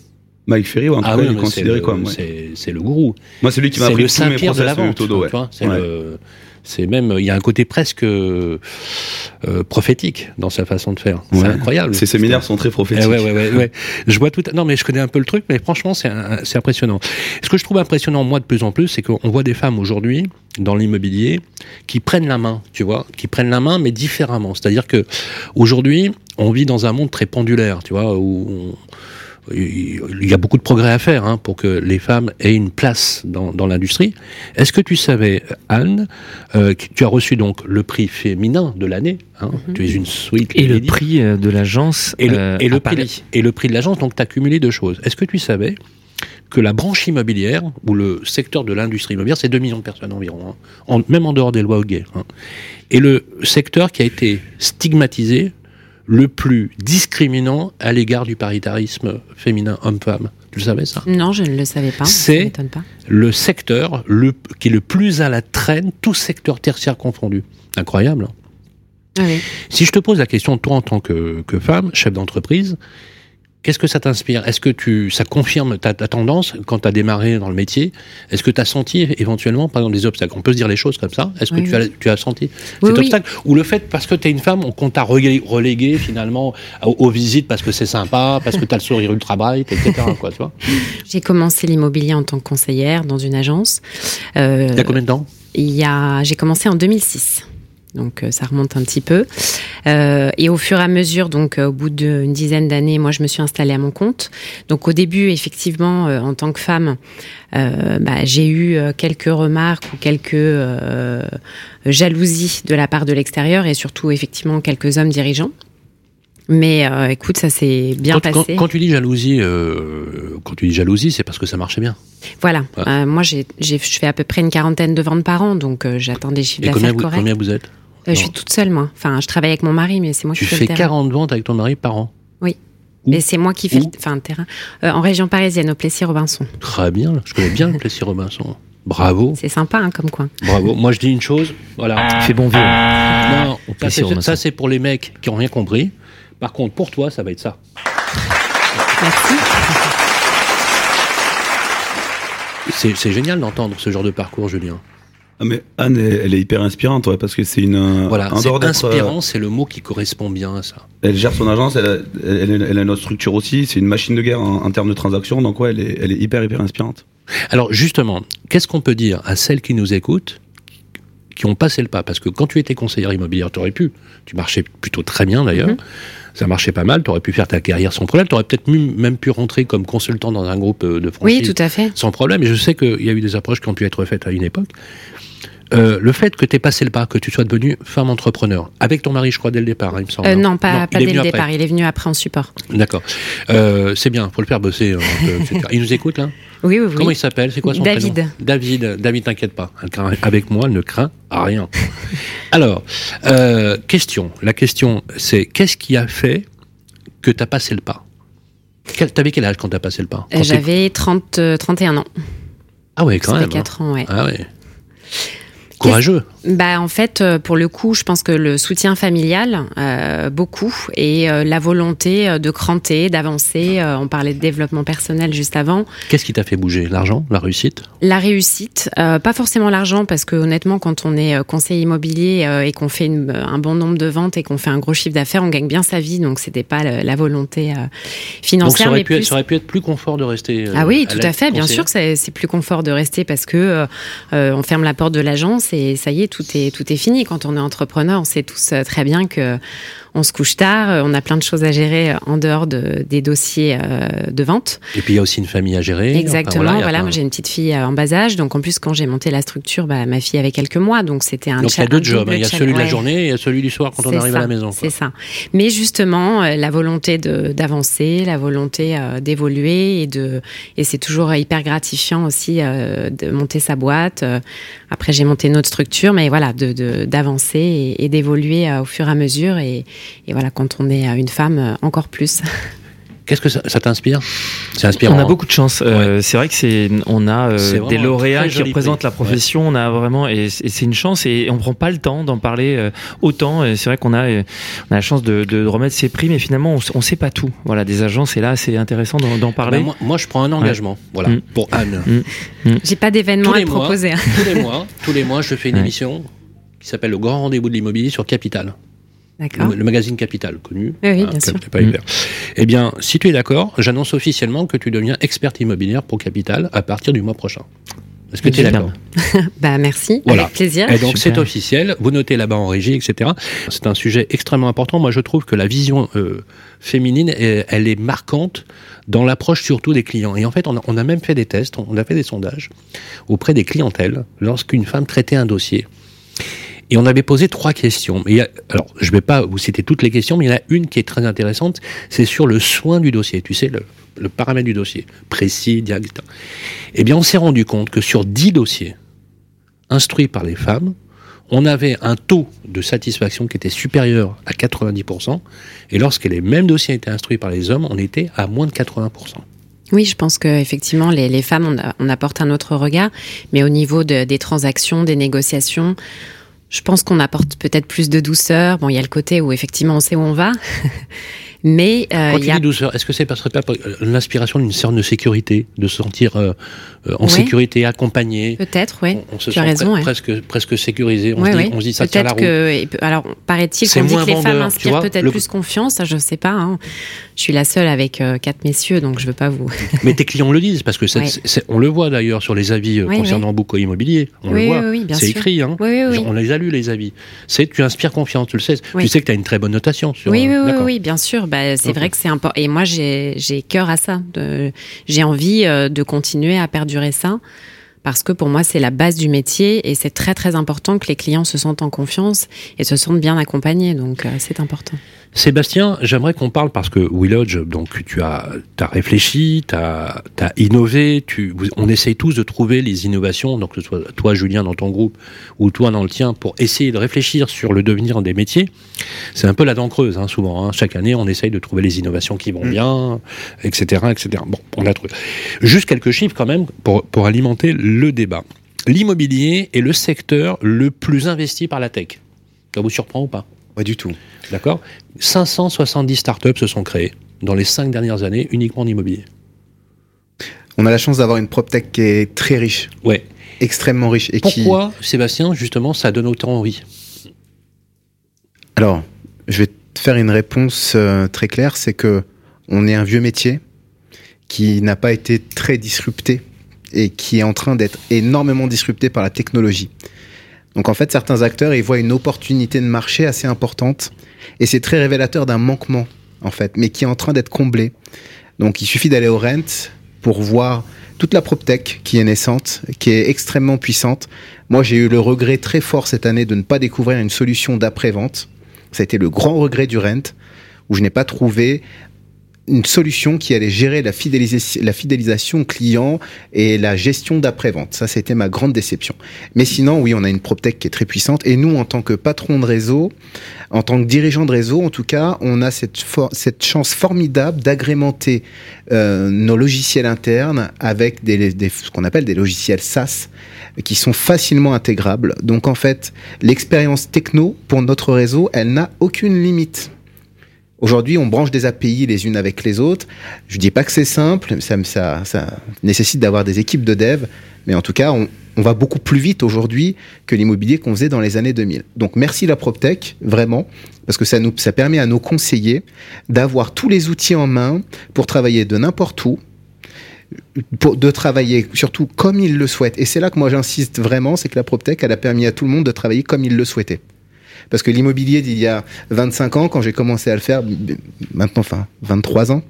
Mike Ferry, en tout Ah cas, oui, il est considéré le- comme. ouais. C'est c'est le gourou. Moi, c'est lui qui m'a appris le tous mes Saint-Pierre de la process vente. Todo, ouais. tu vois, c'est Ouais. le- c'est même, il y a un côté presque euh, euh, prophétique dans sa façon de faire. C'est Ouais. incroyable. Ces séminaires sont très Eh prophétiques. ouais, ouais, ouais, ouais. Je vois tout. Non, mais je connais un peu le truc, mais franchement, c'est impressionnant. Ce que je trouve impressionnant, moi, de plus en plus, c'est qu'on voit des femmes aujourd'hui dans l'immobilier qui prennent la main, tu vois, qui prennent la main, mais différemment. C'est-à-dire que aujourd'hui, on vit dans un monde très pendulaire, tu vois, où on- il y a beaucoup de progrès à faire hein, pour que les femmes aient une place dans, dans l'industrie. Est-ce que tu savais, Anne, euh, que tu as reçu donc le prix féminin de l'année hein, Tu es une sweet Et le prix euh, de l'agence Et le, euh, et le à prix, Paris. et le prix de l'agence, donc tu as cumulé deux choses. Est-ce que tu savais que la branche immobilière, ou le secteur de l'industrie immobilière, c'est 2 millions de personnes environ, hein, en- même en dehors des lois au gay, hein, est le secteur qui a été stigmatisé le plus discriminant à l'égard du paritarisme féminin homme-femme Tu le savais ça? Non, je ne le savais pas. C'est-. Le secteur le, qui est le plus à la traîne, tout secteur tertiaire confondu. Incroyable. hein? Ah oui. Si je te pose la question, toi en tant que, que femme, chef d'entreprise, qu'est-ce que ça t'inspire? Est-ce que tu, ça confirme ta, ta tendance quand tu as démarré dans le métier? Est-ce que tu as senti éventuellement, par exemple, des obstacles? On peut se dire les choses comme ça. Est-ce que Oui, tu, as, tu as senti Oui, cet oui. obstacle? Ou le fait, parce que tu es une femme, on- qu'on t'a relégué, finalement aux, aux visites parce que c'est sympa, parce que tu as le sourire ultra bright, etc. quoi, tu vois? J'ai commencé l'immobilier en tant que conseillère dans une agence. Euh, Il y a combien de temps? il y a, j'ai commencé en 2006. Donc euh, ça remonte un petit peu. Euh, et au fur et à mesure, donc euh, au bout d'une dizaine d'années, moi je me suis installée à mon compte. Donc au début, effectivement, euh, en tant que femme, euh, bah, j'ai eu euh, quelques remarques ou quelques jalousies de la part de l'extérieur et surtout effectivement quelques hommes dirigeants. Mais euh, écoute, ça s'est bien quand, passé. quand tu dis jalousie, euh, quand tu dis jalousie, c'est parce que ça marchait bien. Voilà. Ouais. Euh, moi, j'ai, je fais à peu près une quarantaine de ventes par an, donc euh, j'attends des chiffres Et combien d'affaires vous, corrects. combien vous êtes? Euh, je suis toute seule, moi. Enfin, je travaille avec mon mari, mais c'est moi Tu qui fais fais le terrain. 40 ventes avec ton mari par an? Oui. Mais c'est moi qui fais le, enfin, le terrain. Euh, en région parisienne, au Plessis-Robinson. Très bien, je connais bien le Plessis Robinson. Bravo, C'est sympa, hein, comme coin. bravo. Moi je dis une chose, voilà. Il fait bon vivre. Non, ça, c'est- Robinson. ça c'est pour les mecs qui ont rien compris. Par contre, pour toi, ça va être ça. Merci. C'est c'est génial d'entendre ce genre de parcours, Julien. Ah, mais Anne, elle, elle est hyper inspirante, ouais, parce que c'est une. Voilà, euh, inspirant, c'est le mot qui correspond bien à ça. Elle gère son agence, elle a, elle, elle- elle a une autre structure aussi. C'est une machine de guerre en, en termes de transactions, donc ouais, elle est, elle est hyper, hyper inspirante. Alors justement, qu'est-ce qu'on peut dire à celles qui nous écoutent, qui ont passé le pas Parce que quand tu étais conseillère immobilière, tu aurais pu, tu marchais plutôt très bien d'ailleurs, Mhm. ça marchait pas mal, tu aurais pu faire ta carrière sans problème, tu aurais peut-être même pu rentrer comme consultant dans un groupe euh, de Oui, franchise tout à fait. sans problème, et je sais qu'il y a eu des approches qui ont pu être faites à une époque. Euh, le fait que tu aies passé le pas, que tu sois devenue femme entrepreneur, avec ton mari, je crois, dès le départ, hein, il me semble. Euh, non, pas, dès le après. départ. Il est venu après en support. D'accord. Euh, c'est bien, faut le faire bosser. hein, etc. Il nous écoute là? Oui, oui, oui. Comment il s'appelle? C'est quoi son David. prénom? David. David, t'inquiète pas. Avec moi, elle ne craint rien. Alors, euh, question. La question, c'est qu'est-ce qui a fait que t'as passé le pas? Quel- T'avais quel âge quand t'as passé le pas? J'avais 30, euh, 31 ans. Ah ouais, quand Ça même. fait 4 ans, ouais. Ah ouais. Courageux. Bah en fait, euh, pour le coup, je pense que le soutien familial, euh, beaucoup, et euh, la volonté de cranter, d'avancer. euh, on parlait de développement personnel juste avant. Qu'est-ce qui t'a fait bouger? L'argent? La réussite? La réussite, pas forcément l'argent, parce que honnêtement, quand on est conseiller immobilier et qu'on fait une- un bon nombre de ventes et qu'on fait un gros chiffre d'affaires, on gagne bien sa vie, donc c'était pas la volonté euh, Donc financière, ça aurait, mais pu être, plus ça aurait pu être plus confort de rester. ah oui, tout à fait. Bien sûr que c'est plus confort de rester parce que on ferme la porte de l'agence et ça y est, tout est tout est fini. Quand on est entrepreneur, on sait tous euh, très bien que on se couche tard, euh, on a plein de choses à gérer euh, en dehors de, des dossiers euh, de vente. Et puis il y a aussi une famille à gérer. Exactement. voilà, moi j'ai une petite fille en bas âge, donc en plus quand j'ai monté la structure, bah, ma fille avait quelques mois, donc c'était un. Donc il y a deux jobs. hein. Il y a celui de la journée et il y a celui du soir quand on arrive ça, à la maison. C'est ça. Mais justement, la volonté d'avancer, la volonté d'évoluer et de et c'est toujours hyper gratifiant aussi de monter sa boîte. Après, j'ai monté une autre structure, mais voilà, de d'avancer et, et d'évoluer au fur et à mesure. Et, et voilà, quand on est une femme, euh, encore plus. Qu'est-ce que ça, ça t'inspire? C'est inspirant. On a hein. beaucoup de chance. Euh, C'est vrai que c'est, on a euh, des lauréats qui représentent prix. la profession. On a vraiment, et, et c'est une chance. Et on prend pas le temps d'en parler euh, autant. Et c'est vrai qu'on a, on a la chance de, de remettre ces prix, mais finalement, on, on sait pas tout. Voilà, des agences. Et là, c'est intéressant d'en d'en parler. ben, moi, moi, je prends un engagement. Voilà, Mm. pour Anne. J'ai pas d'événement à mois. proposer. hein. tous les mois, tous les mois, je fais une Ouais. émission qui s'appelle Le Grand Rendez-vous de l'immobilier sur Capital. Le, le magazine Capital, connu. Oui, oui, hein, bien sûr. c'est pas hyper. Eh bien, si tu es d'accord, j'annonce officiellement que tu deviens experte immobilière pour Capital à partir du mois prochain. Est-ce que tu es d'accord? Bah merci. Voilà. Avec plaisir. Et donc c'est officiel, vous notez là-bas en régie, etc. C'est un sujet extrêmement important. Moi je trouve que la vision euh, féminine, elle, elle est marquante dans l'approche surtout des clients. Et en fait, on a, on a même fait des tests, on a fait des sondages auprès des clientèles lorsqu'une femme traitait un dossier. Et on avait posé trois questions. A- alors, je ne vais pas vous citer toutes les questions, mais il y en a une qui est très intéressante. C'est sur le soin du dossier. Tu sais, le, paramètre du dossier, précis, direct. Eh bien, on s'est rendu compte que sur 10 dossiers instruits par les femmes, on avait un taux de satisfaction qui était supérieur à 90%, et lorsque les mêmes dossiers étaient instruits par les hommes, on était à moins de 80%. Oui, je pense que effectivement les, femmes on, apporte un autre regard, mais au niveau de- des transactions, des négociations, je pense qu'on apporte peut-être plus de douceur. Bon, il y a le côté où effectivement on sait où on va, mais euh, Quand il tu y a dis douceur, est-ce que c'est parce que pas euh, l'inspiration d'une de sécurité, de se sentir euh, en Ouais. sécurité, accompagné peut-être, oui. on, on se tu as sent raison, pre- ouais. presque, presque sécurisé. On, Ouais, se dit, on se dit ça tient la route. que, alors paraît-il qu'on dit que les femmes vendeur, inspirent peut-être le- plus confiance. Je sais pas. hein. Je suis la seule avec euh, quatre messieurs, donc je veux pas vous. Mais tes clients le disent, parce que on le voit d'ailleurs sur les avis euh, concernant Bouco Immobilier. On le voit. c'est écrit. Hein. On les a lus, les avis. C'est tu inspires confiance, tu le sais. Tu sais que tu as une très bonne notation. Sur, Oui, oui, euh, oui, bien sûr. Bah, c'est vrai que c'est important. Et moi, j'ai cœur à ça. J'ai envie euh, de continuer à perdurer ça. Parce que pour moi, c'est la base du métier et c'est très très important que les clients se sentent en confiance et se sentent bien accompagnés. Donc euh, c'est important. Sébastien, j'aimerais qu'on parle parce que Willodge, donc tu as, as réfléchi, tu as, innové, tu, on essaye tous de trouver les innovations, donc que ce soit toi Julien dans ton groupe ou toi dans le tien, pour essayer de réfléchir sur le devenir des métiers. C'est un peu la dent creuse, hein, souvent. hein. Chaque année, on essaye de trouver les innovations qui vont Mm. bien, etc., etc. Bon, on a trouvé. Juste quelques chiffres quand même pour, pour alimenter le débat. L'immobilier est le secteur le plus investi par la tech. Ça vous surprend ou pas? Pas du tout. D'accord 570 startups se sont créées dans les cinq dernières années uniquement en immobilier. On a la chance d'avoir une PropTech qui est très riche, Ouais. extrêmement riche. Et qui... Pourquoi, Sébastien, justement, ça donne autant envie? Alors, je vais te faire une réponse euh, très claire, c'est que on est un vieux métier qui n'a pas été très disrupté et qui est en train d'être énormément disrupté par la technologie. Donc en fait, certains acteurs ils voient une opportunité de marché assez importante et c'est très révélateur d'un manquement en fait, mais qui est en train d'être comblé. Donc il suffit d'aller au Rent pour voir toute la PropTech qui est naissante, qui est extrêmement puissante. Moi, j'ai eu le regret très fort cette année de ne pas découvrir une solution d'après-vente. Ça a été le grand regret du Rent, où je n'ai pas trouvé une solution qui allait gérer la, fidélisa- la fidélisation client et la gestion d'après-vente. Ça, c'était ma grande déception. Mais sinon, oui, on a une PropTech qui est très puissante. Et nous, en tant que patron de réseau, en tant que dirigeant de réseau, en tout cas, on a cette, cette chance formidable d'agrémenter euh, nos logiciels internes avec des, des- ce qu'on appelle des logiciels SaaS qui sont facilement intégrables. Donc, en fait, l'expérience techno pour notre réseau, elle n'a aucune limite. Aujourd'hui, on branche des API les unes avec les autres. Je dis pas que c'est simple, ça, nécessite d'avoir des équipes de dev, mais en tout cas, on, on va beaucoup plus vite aujourd'hui que l'immobilier qu'on faisait dans les années 2000. Donc merci la PropTech, vraiment, parce que ça, nous, ça permet à nos conseillers d'avoir tous les outils en main pour travailler de n'importe où, pour, de travailler surtout comme ils le souhaitent. Et c'est là que moi j'insiste vraiment, c'est que la PropTech, elle a permis à tout le monde de travailler comme il le souhaitait. Parce que l'immobilier d'il y a 25 ans, quand j'ai commencé à le faire, maintenant, enfin, 23 ans,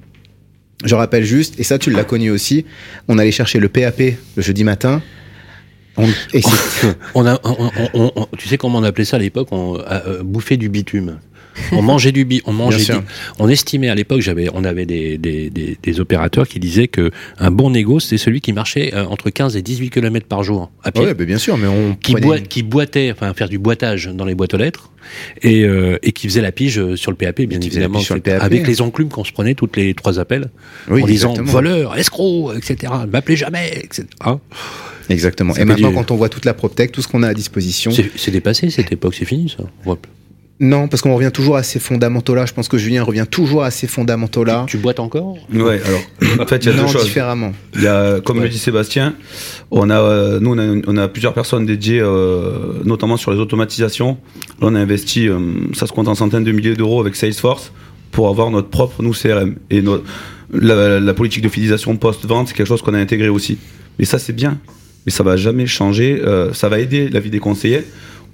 je rappelle juste, et ça tu l'as connu aussi, on allait chercher le PAP le jeudi matin. A, Tu sais comment on appelait ça à l'époque? On euh, euh, bouffait du bitume. On mangeait du bi, on mangeait du- On estimait à l'époque, j'avais, on avait des, des, des, des opérateurs qui disaient que un bon négo, c'est celui qui marchait euh, entre 15 et 18 km par jour à pied. ouais, bah, bien sûr, mais on qui, prenait boi- une- qui boitait, enfin faire du boitage dans les boîtes aux lettres, et, euh, et qui faisait la pige euh, sur le PAP, bien évidemment, sur le. PAP. avec les enclumes qu'on se prenait toutes les trois appels, Oui, en disant voleur, escroc, etc. Ne m'appelez jamais, etc. Hein Exactement. Et maintenant, du- quand on voit toute la PropTech, tout ce qu'on a à disposition. C'est c'est dépassé cette époque, c'est fini ça. Non, parce qu'on revient toujours à ces fondamentaux-là. Je pense que Julien revient toujours à ces fondamentaux-là. Tu boites encore? Ouais, alors, en fait, il y a non, deux choses. différemment. Il y a, comme Ouais. le dit Sébastien, on a, euh, nous, on a, on a plusieurs personnes dédiées, euh, notamment sur les automatisations. Là, on a investi, euh, ça se compte en centaines de milliers d'euros avec Salesforce pour avoir notre propre, nous, CRM. Et notre- la, la politique de fidélisation post-vente, c'est quelque chose qu'on a intégré aussi. Mais ça, c'est bien. Mais ça va jamais changer. euh, ça va aider la vie des conseillers.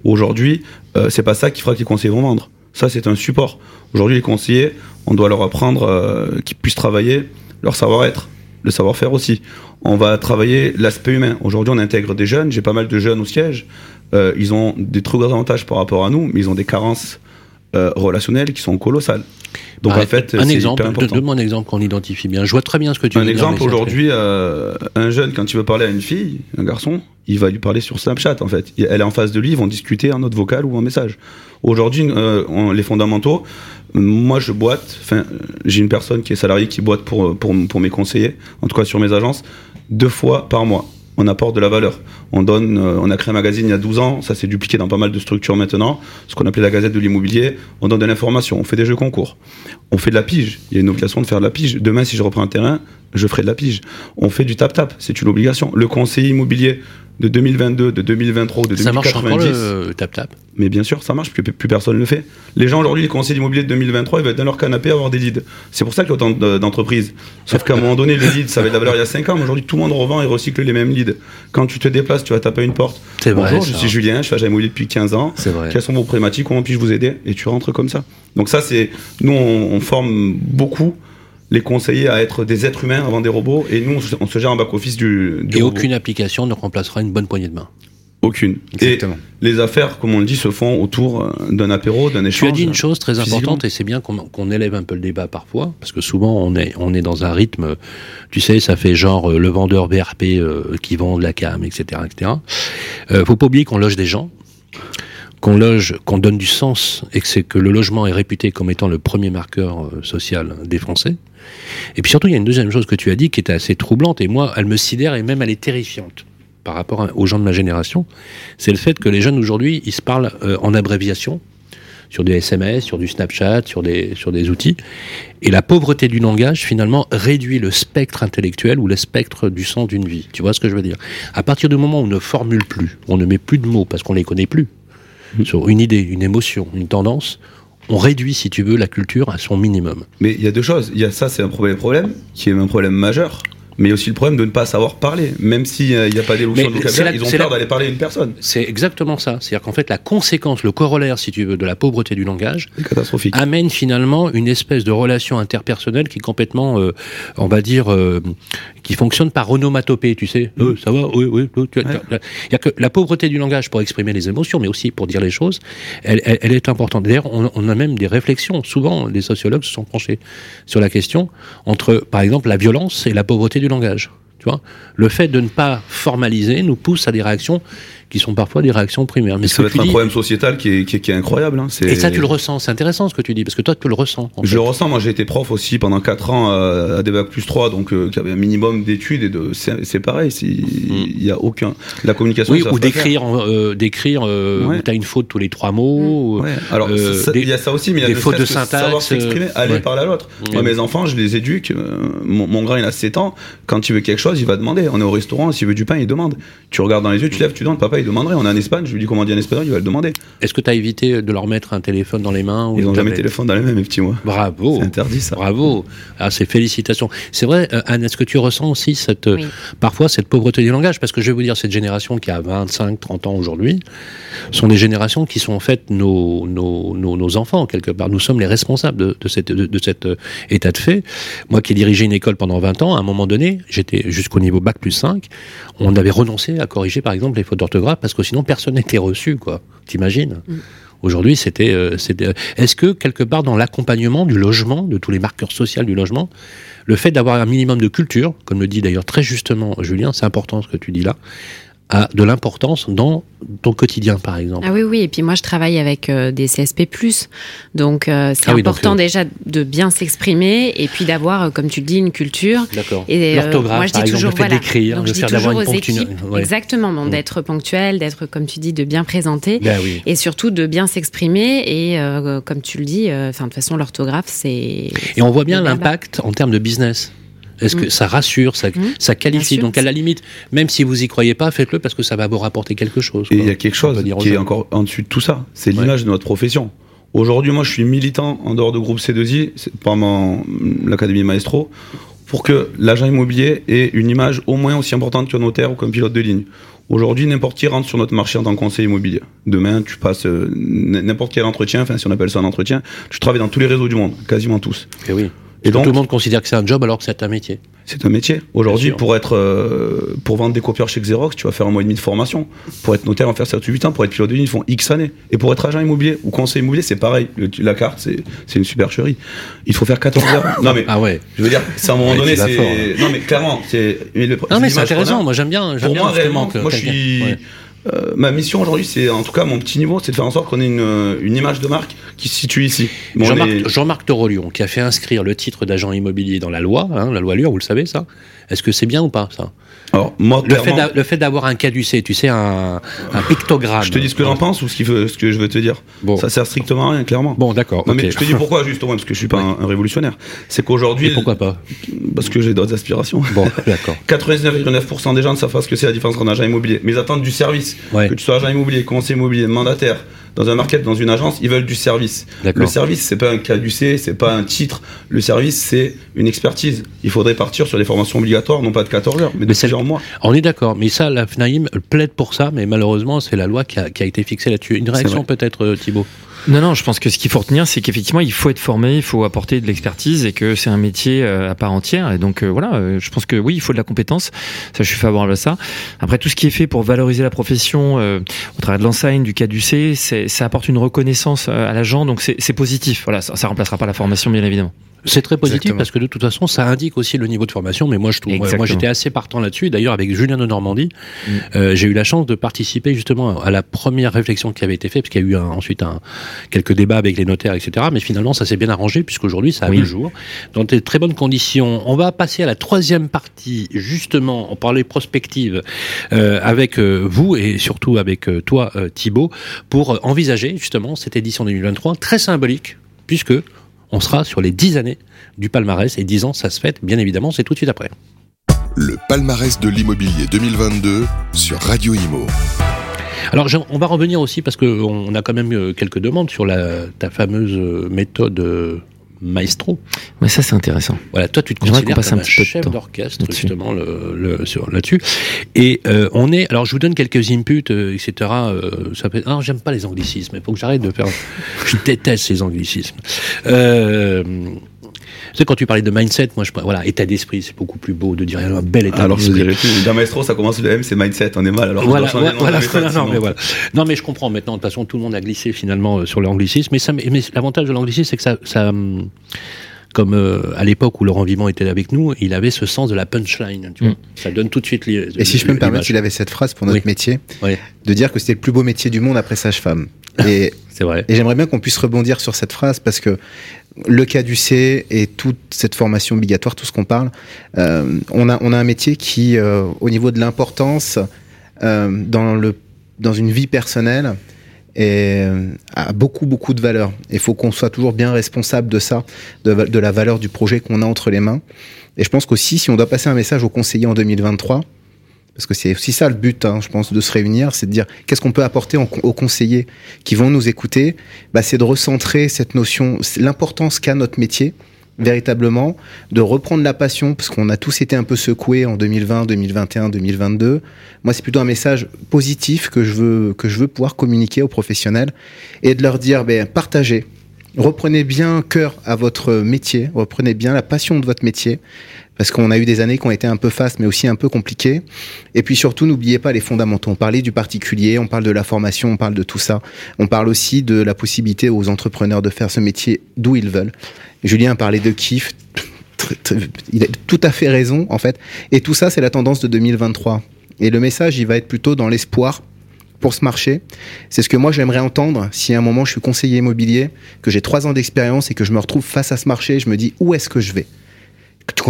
Aujourd'hui, euh, c'est pas ça qui fera que les conseillers vont vendre. Ça, c'est un support. Aujourd'hui, les conseillers, on doit leur apprendre euh, qu'ils puissent travailler leur savoir-être, le savoir-faire aussi. On va travailler l'aspect humain. Aujourd'hui, on intègre des jeunes. J'ai pas mal de jeunes au siège. Euh, ils ont des très gros avantages par rapport à nous, mais ils ont des carences euh, relationnelles qui sont colossales. Donc Ah, en fait, un exemple, donne-moi un exemple qu'on identifie bien. Je vois très bien ce que tu Un veux dire, exemple mais c'est aujourd'hui, euh, un jeune quand il veut parler à une fille, un garçon, il va lui parler sur Snapchat en fait. Elle est en face de lui, ils vont discuter en note vocale ou en message. Aujourd'hui, euh, les fondamentaux, Moi, je boite. Enfin, j'ai une personne qui est salariée qui boite pour, pour, pour mes conseillers, en tout cas sur mes agences, deux fois par mois on apporte de la valeur. On donne, euh, on a créé un magazine il y a 12 ans, ça s'est dupliqué dans pas mal de structures maintenant, ce qu'on appelait la Gazette de l'immobilier. On donne de l'information, on fait des jeux concours, on fait de la pige. Il y a une obligation de faire de la pige. Demain, si je reprends un terrain, je ferai de la pige. On fait du tap-tap, c'est une obligation. Le conseiller immobilier de 2022, de 2023, de 2090. Ça marche encore le tap-tap Mais bien sûr, ça marche, plus, plus personne ne le fait. Les gens aujourd'hui, les conseillers immobiliers de 2023, ils vont être dans leur canapé avoir des leads. C'est pour ça qu'il y a autant d'entreprises. Sauf qu'à un moment donné, les leads, ça avait de la valeur il y a 5 ans, mais aujourd'hui, tout le monde revend et recycle les mêmes leads. Quand tu te déplaces, tu vas taper une porte. C'est vrai. Bonjour, je suis Julien, je fais agent immobilier depuis 15 ans. C'est vrai. Quelles sont vos problématiques? Comment puis-je vous aider? Et tu rentres comme ça. Donc ça, c'est nous, on forme beaucoup les conseiller à être des êtres humains avant des robots, et nous, on se gère en back-office du, du, Et aucune application ne remplacera une bonne poignée de main. Aucune. Exactement. Et les affaires, comme on le dit, se font autour euh, d'un apéro, d'un échange. Tu as dit une chose très importante, et c'est bien qu'on élève un peu le débat parfois, parce que souvent on est, on est dans un rythme, tu sais, ça fait genre euh, le vendeur BRP euh, qui vend de la cam, etc. etc. faut pas oublier qu'on loge des gens, qu'on loge, qu'on donne du sens, et que c'est que le logement est réputé comme étant le premier marqueur social des Français. Et puis surtout, il y a une deuxième chose que tu as dit qui était assez troublante, et moi, elle me sidère, et même elle est terrifiante par rapport aux gens de ma génération, c'est le fait que les jeunes aujourd'hui, ils se parlent euh, en abréviation, sur des SMS, sur du Snapchat, sur des, sur des outils. Et la pauvreté du langage, finalement, réduit le spectre intellectuel ou le spectre du sens d'une vie. Tu vois ce que je veux dire? À partir du moment où on ne formule plus, on ne met plus de mots parce qu'on les connaît plus, mmh. sur une idée, une émotion, une tendance, on réduit, si tu veux, la culture à son minimum. Mais il y a deux choses. Il y a ça, c'est un problème, problème, qui est un problème majeur mais aussi le problème de ne pas savoir parler. Même s'il n'y a pas d'évolution de vocabulaire, ils ont peur d'aller parler à une personne. C'est exactement ça. C'est-à-dire qu'en fait, la conséquence, le corollaire, si tu veux, de la pauvreté du langage, catastrophique. amène finalement une espèce de relation interpersonnelle qui est complètement, euh, on va dire, euh, qui fonctionne par onomatopée, tu sais. Euh, ça va Oui, oui. Il y a que la pauvreté du langage pour exprimer les émotions, mais aussi pour dire les choses, elle, elle, est importante. D'ailleurs, on, on, a même des réflexions. Souvent, les sociologues se sont penchés sur la question entre, par exemple, la violence et la pauvreté du langage. Tu vois le fait de ne pas formaliser nous pousse à des réactions qui sont parfois des réactions primaires. Mais ça va être un problème sociétal qui est, qui est, incroyable. Hein. Et ça, tu le ressens. C'est intéressant ce que tu dis, parce que toi, tu le ressens. je le ressens. Moi, j'ai été prof aussi pendant 4 ans à, des bacs plus 3, donc euh, qui avait un minimum d'études. et de C'est pareil. Mm. Il n'y a aucun. La communication. Oui, ou d'écrire. Euh, d'écrire euh, où tu as une faute tous les trois mots. Alors, il y a ça aussi, mais il y a des fautes de syntaxe. Savoir s'exprimer, aller parler à l'autre. Mm. Moi, mes enfants, je les éduque. Mon, mon, grand, il a 7 ans. Quand il veut quelque chose, il va demander. On est au restaurant, s'il veut du pain, il demande. Tu regardes dans les yeux, tu lèves, tu demandes. Papa, il demanderait. On est en Espagne je lui dis comment dire en espagnol, il va le demander. Est-ce que tu as évité de leur mettre un téléphone dans les mains Ils n'ont jamais téléphone dans les mains, mes petits mois. Bravo. C'est interdit ça. Bravo. Ah, c'est félicitations. C'est vrai, euh, Anne, est-ce que tu ressens aussi cette, euh, parfois cette pauvreté du langage? Parce que je vais vous dire, cette génération qui a 25, 30 ans aujourd'hui, sont des générations qui sont en fait nos, nos, nos, enfants, quelque part. Nous sommes les responsables de, de, cette, de, cet euh, état de fait. Moi qui ai dirigé une école pendant 20 ans, à un moment donné, j'étais jusqu'au niveau bac plus 5, on avait renoncé à corriger par exemple les fautes d'orthographe parce que sinon personne n'était reçu, quoi. T'imagines mm. Aujourd'hui, c'était, euh, c'était. Est-ce que quelque part dans l'accompagnement du logement, de tous les marqueurs sociaux du logement, le fait d'avoir un minimum de culture, comme le dit d'ailleurs très justement Julien, c'est important ce que tu dis là, a de l'importance dans ton quotidien, par exemple. Ah oui, oui. Et puis moi, je travaille avec euh, des CSP+. Donc, euh, c'est ah important euh, déjà de bien s'exprimer et puis d'avoir, comme tu le dis, une culture. D'accord. Et l'orthographe, moi, je dis par toujours, le fait d'écrire, faire d'avoir une ponctualité. Exactement. Mm. D'être ponctuel, d'être, comme tu dis, de bien présenter. Ben oui. Et surtout de bien s'exprimer. Et comme tu le dis, enfin, de toute façon, l'orthographe, c'est... Et on voit bien l'impact en termes de business. Est-ce que mm. ça rassure, ça, mm. ça qualifie Donc à la limite, même si vous y croyez pas, faites-le parce que ça va vous rapporter quelque chose. Et il y a quelque chose qui est encore en dessus de tout ça. C'est l'image de notre profession. Aujourd'hui, moi, je suis militant en dehors de groupe C2I, pendant l'Académie Maestro, pour que l'agent immobilier ait une image au moins aussi importante qu'un notaire ou qu'un pilote de ligne. Aujourd'hui, n'importe qui rentre sur notre marché en tant que conseiller immobilier. Demain, tu passes euh, n'importe quel entretien, enfin si on appelle ça un entretien, tu travailles dans tous les réseaux du monde, quasiment tous. Et eh oui. Et donc, tout le monde considère que c'est un job alors que c'est un métier. C'est un métier. Aujourd'hui, pour être, euh, pour vendre des copieurs chez Xerox, tu vas faire un mois et demi de formation. Pour être notaire, on va faire ça 8 ans. Pour être pilote de ligne, ils font X années. Et pour être agent immobilier ou conseiller immobilier, c'est pareil. la carte, c'est, c'est une supercherie. Il faut faire 14 heures. Non, mais. ah ouais. Je veux dire, c'est à un moment donné, c'est. Non, mais clairement, c'est. non, mais c'est intéressant. Moi, j'aime bien. Pour moi, réellement, moi, je suis euh, ma mission aujourd'hui, c'est en tout cas mon petit niveau, c'est de faire en sorte qu'on ait une, euh, une image de marque qui se situe ici. Bon, Jean-Marc Torolion, qui a fait inscrire le titre d'agent immobilier dans la loi, hein, la loi Lure, vous le savez ça? Est-ce que c'est bien ou pas ça? Alors, moi, Le fait d'avoir un caducé, tu sais, un, un pictogramme. je te dis ce que j'en pense ou ce, qu'il veut- ce que je veux te dire. Bon, Ça sert strictement à rien, clairement. bon d'accord. Mais je te dis pourquoi, justement, parce que je suis pas un, un révolutionnaire. C'est qu'aujourd'hui. Et pourquoi pas? Parce que j'ai d'autres aspirations. Bon, d'accord. 99,9% des gens ne savent pas ce que c'est la différence entre un agent immobilier. Mais ils attendent du service. Ouais. Que tu sois agent immobilier, conseiller immobilier, mandataire, dans un market, dans une agence, ils veulent du service. Le service, c'est pas un caducé, c'est pas un titre. Le service, c'est une expertise. Il faudrait partir sur des formations obligatoires, non pas de 14 heures, mais de Mais c'est- plusieurs mois. On est d'accord, mais ça, la FNAIM plaide pour ça, mais malheureusement, c'est la loi qui a, qui a été fixée là-dessus. Une réaction peut-être, euh, Thibault? Non, non, je pense que ce qu'il faut retenir, c'est qu'effectivement, il faut être formé, il faut apporter de l'expertise et que c'est un métier euh, à part entière. Et donc, euh, voilà, je pense que oui, il faut de la compétence. Ça, je suis favorable à ça. Après, tout ce qui est fait pour valoriser la profession euh, au travers de l'enseigne, du caducé, c'est, ça apporte une reconnaissance euh, à l'agent. Donc, c'est, positif. Voilà, ça remplacera pas la formation, bien évidemment. C'est très positif Exactement. parce que de toute façon, ça indique aussi le niveau de formation. Mais moi, je trouve, moi, j'étais assez partant là-dessus. D'ailleurs, avec Julien de Normandie, Mm. euh, j'ai eu la chance de participer justement à la première réflexion qui avait été faite, parce qu'il y a eu un- ensuite un, quelques débats avec les notaires, etc. Mais finalement, ça s'est bien arrangé puisqu'aujourd'hui, ça a Oui. vu le jour dans de très bonnes conditions. On va passer à la troisième partie, justement, on parlait prospective euh, avec euh, vous et surtout avec euh, toi, Thibault, pour envisager justement cette édition 2023 très symbolique, puisque on sera sur les 10 années du palmarès et 10 ans, ça se fête, bien évidemment, c'est tout de suite après. Le palmarès de l'immobilier 2022 sur Radio Imo. Alors, on va revenir aussi parce que on a quand même euh, quelques demandes sur la, ta fameuse euh, méthode euh, maestro. Mais ça, c'est intéressant. Voilà, toi, tu te considères comme un un, chef d'orchestre justement le, le- sur- là-dessus. Et euh, on est, alors je vous donne quelques inputs, euh, etc. euh, ça peut. Ah, j'aime pas les anglicismes. Il faut que j'arrête de faire. je déteste ces anglicismes. Euh, sais, quand tu parlais de mindset, moi, je, voilà, état d'esprit, c'est beaucoup plus beau de dire un bel état Alors. Dans Maestro, ça commence le M, c'est mindset. On est mal. Alors, Voilà, voilà, méthode, non, sinon- mais voilà. Non, mais je comprends maintenant. De toute façon, tout le monde a glissé finalement euh, sur l'anglicisme. Mais, ça, mais mais l'avantage de l'anglicisme, c'est que ça, ça hum, comme euh, à l'époque où Laurent Vivant était avec nous, il avait ce sens de la punchline. Tu vois. Mm. Ça donne tout de suite les. Et si je peux me permettre, il avait cette phrase pour notre Oui. métier, Oui. de dire que c'était le plus beau métier du monde après sage-femme. Et, C'est vrai. et j'aimerais bien qu'on puisse rebondir sur cette phrase parce que le cas du C et toute cette formation obligatoire, tout ce qu'on parle, euh, on, a, on a un métier qui, euh, au niveau de l'importance euh, dans, dans une vie personnelle, a beaucoup, beaucoup de valeur. Il faut qu'on soit toujours bien responsable de ça, de, de la valeur du projet qu'on a entre les mains. Et je pense qu'aussi, si on doit passer un message aux conseillers en 2023, parce que c'est aussi ça le but, hein, je pense, de se réunir, c'est de dire qu'est-ce qu'on peut apporter aux conseillers qui vont nous écouter? Bah, c'est de recentrer cette notion, l'importance qu'a notre métier véritablement, de reprendre la passion, parce qu'on a tous été un peu secoués en 2020, 2021, 2022. Moi, c'est plutôt un message positif que je veux, que je veux pouvoir communiquer aux professionnels et de leur dire, ben, partagez. Reprenez bien cœur à votre métier, reprenez bien la passion de votre métier, parce qu'on a eu des années qui ont été un peu fastes, mais aussi un peu compliquées. Et puis surtout, n'oubliez pas les fondamentaux. On parlait du particulier, on parle de la formation, on parle de tout ça. On parle aussi de la possibilité aux entrepreneurs de faire ce métier d'où ils veulent. Julien parlait de kiff. Il a tout à fait raison, en fait. Et tout ça, c'est la tendance de 2023. Et le message, il va être plutôt dans l'espoir pour ce marché. C'est ce que moi, j'aimerais entendre si à un moment je suis conseiller immobilier, que j'ai trois ans d'expérience et que je me retrouve face à ce marché, je me dis où est-ce que je vais?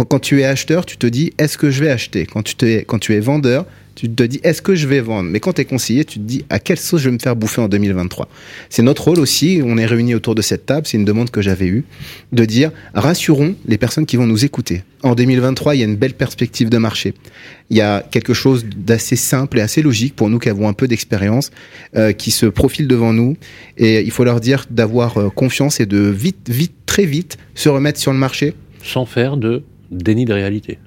Quand, tu es acheteur, tu te dis est-ce que je vais acheter? Quand tu, te- quand tu es vendeur, tu te dis est-ce que je vais vendre? Mais quand tu es conseiller, tu te dis à quelle sauce je vais me faire bouffer en 2023 C'est notre rôle aussi, on est réunis autour de cette table, c'est une demande que j'avais eue, de dire rassurons les personnes qui vont nous écouter. En 2023, il y a une belle perspective de marché. Il y a quelque chose d'assez simple et assez logique pour nous qui avons un peu d'expérience, euh, qui se profile devant nous. Et il faut leur dire d'avoir euh, confiance et de vite, vite, très vite se remettre sur le marché Sans faire de déni de réalité.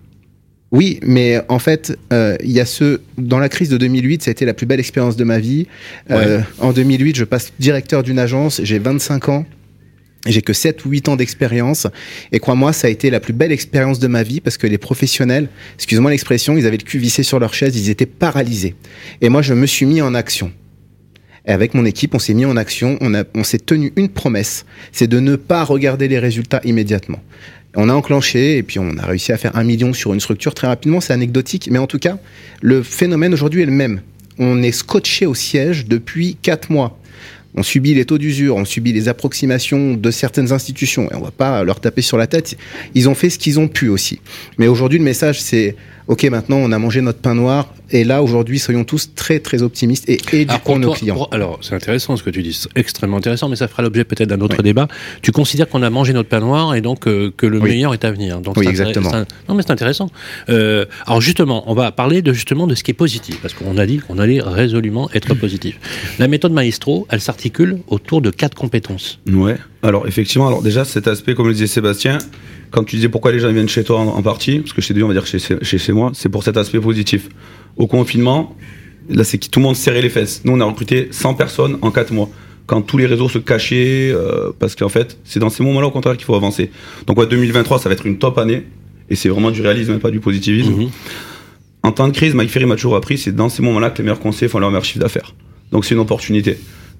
Oui, mais en fait, euh, il y a ce dans la crise de 2008, ça a été la plus belle expérience de ma vie. Euh, en 2008, je passe directeur d'une agence, j'ai 25 ans. J'ai que 7 ou 8 ans d'expérience et crois-moi, ça a été la plus belle expérience de ma vie parce que les professionnels, excuse-moi l'expression, ils avaient le cul vissé sur leur chaise, ils étaient paralysés. Et moi, je me suis mis en action. Et avec mon équipe, on s'est mis en action, on, a- on s'est tenu une promesse, c'est de ne pas regarder les résultats immédiatement. On a enclenché et puis on a réussi à faire un million sur une structure très rapidement, c'est anecdotique, mais en tout cas, le phénomène aujourd'hui est le même. on est scotché au siège depuis quatre mois. On subit les taux d'usure, on subit les approximations de certaines institutions, et on va pas leur taper sur la tête. Ils ont fait ce qu'ils ont pu aussi. Mais aujourd'hui, le message, c'est ok, maintenant on a mangé notre pain noir, et là aujourd'hui, soyons tous très très optimistes et éduquons nos clients. alors c'est intéressant ce que tu dis, c'est extrêmement intéressant, mais ça fera l'objet peut-être d'un autre débat. Tu considères qu'on a mangé notre pain noir et donc euh, que le meilleur est à venir. Donc, oui, exactement. non mais c'est intéressant. Euh, alors justement, on va parler de justement de ce qui est positif, parce qu'on a dit qu'on allait résolument être positif. La méthode Maestro, elle s'articule autour de quatre compétences. Ouais. Alors effectivement, alors déjà cet aspect, comme le disait Sébastien, quand tu disais pourquoi les gens viennent chez toi en, partie, parce que chez lui on va dire chez, chez, chez moi, c'est pour cet aspect positif. Au confinement, là c'est que tout le monde serrait les fesses. Nous on a recruté 100 personnes en 4 mois. Quand tous les réseaux se cachaient, euh, parce qu'en fait, c'est dans ces moments-là au contraire qu'il faut avancer. Donc ouais, 2023, ça va être une top année, et c'est vraiment du réalisme et pas du positivisme. Mhm. En temps de crise, Mike Ferry m'a toujours appris, c'est dans ces moments-là que les meilleurs conseillers font leur meilleur chiffre d'affaires. Donc c'est une opportunité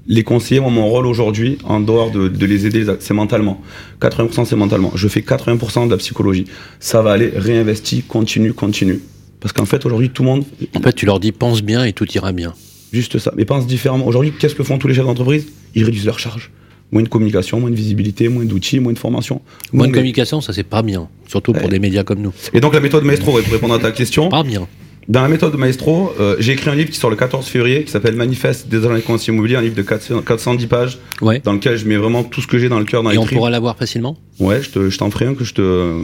les conseillers, moi, mon rôle aujourd'hui, en dehors de, les aider, c'est mentalement. 80% c'est mentalement. Je fais 80% de la psychologie. Ça va aller, réinvesti, continue, continue. Parce qu'en fait, aujourd'hui, tout le monde. En fait, tu leur dis pense bien et tout ira bien. Juste ça. Mais pense différemment. Aujourd'hui, qu'est-ce que font tous les chefs d'entreprise? Ils réduisent leurs charges. Moins de communication, moins de visibilité, moins d'outils, moins de formation. Moins, de communication, ça c'est pas bien. Surtout pour des médias comme nous. Et donc la méthode Maestro, pour répondre à ta question. Pas bien. Dans la méthode Maestro, euh, j'ai écrit un livre qui sort le 14 février qui s'appelle Manifeste des agents conseillers immobiliers, un livre de 410 pages ouais. dans lequel je mets vraiment tout ce que j'ai dans le cœur. Dans Et on pourra l'avoir facilement Ouais, je, te, je t'en ferai un que je te.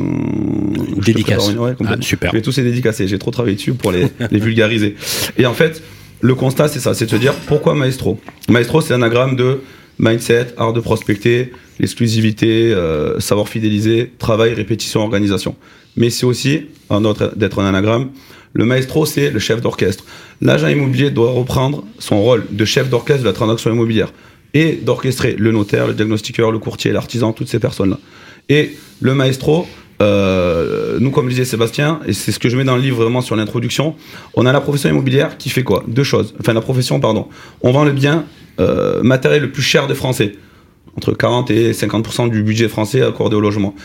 Dédicace. ouais, ah, super. Je vais tous les dédicacer. J'ai trop travaillé dessus pour les, les vulgariser. Et en fait, le constat, c'est ça c'est de se dire pourquoi Maestro? Maestro, c'est un anagramme de mindset, art de prospecter, l'exclusivité, euh, savoir fidéliser, travail, répétition, organisation. Mais c'est aussi, autre, d'être un anagramme, le maestro, c'est le chef d'orchestre. L'agent immobilier doit reprendre son rôle de chef d'orchestre de la transaction immobilière et d'orchestrer le notaire, le diagnostiqueur, le courtier, l'artisan, toutes ces personnes-là. Et le maestro, euh, nous, comme disait Sébastien, et c'est ce que je mets dans le livre vraiment sur l'introduction, on a la profession immobilière qui fait quoi? Deux choses. Enfin, la profession, pardon. On vend le bien euh, matériel le plus cher des Français entre 40 et 50% du budget français accordé au logement.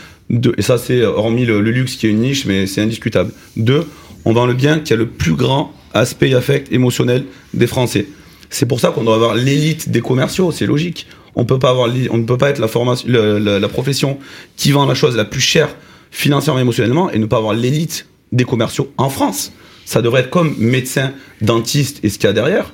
et ça, c'est hormis le, le, luxe qui est une niche, mais c'est indiscutable. Deux, on vend le bien qui a le plus grand aspect affect émotionnel des Français. C'est pour ça qu'on doit avoir l'élite des commerciaux, c'est logique. On peut pas avoir, on ne peut pas être la formation, profession qui vend la chose la plus chère financièrement émotionnellement et ne pas avoir l'élite des commerciaux en France. Ça devrait être comme médecin, dentiste et ce qu'il y a derrière.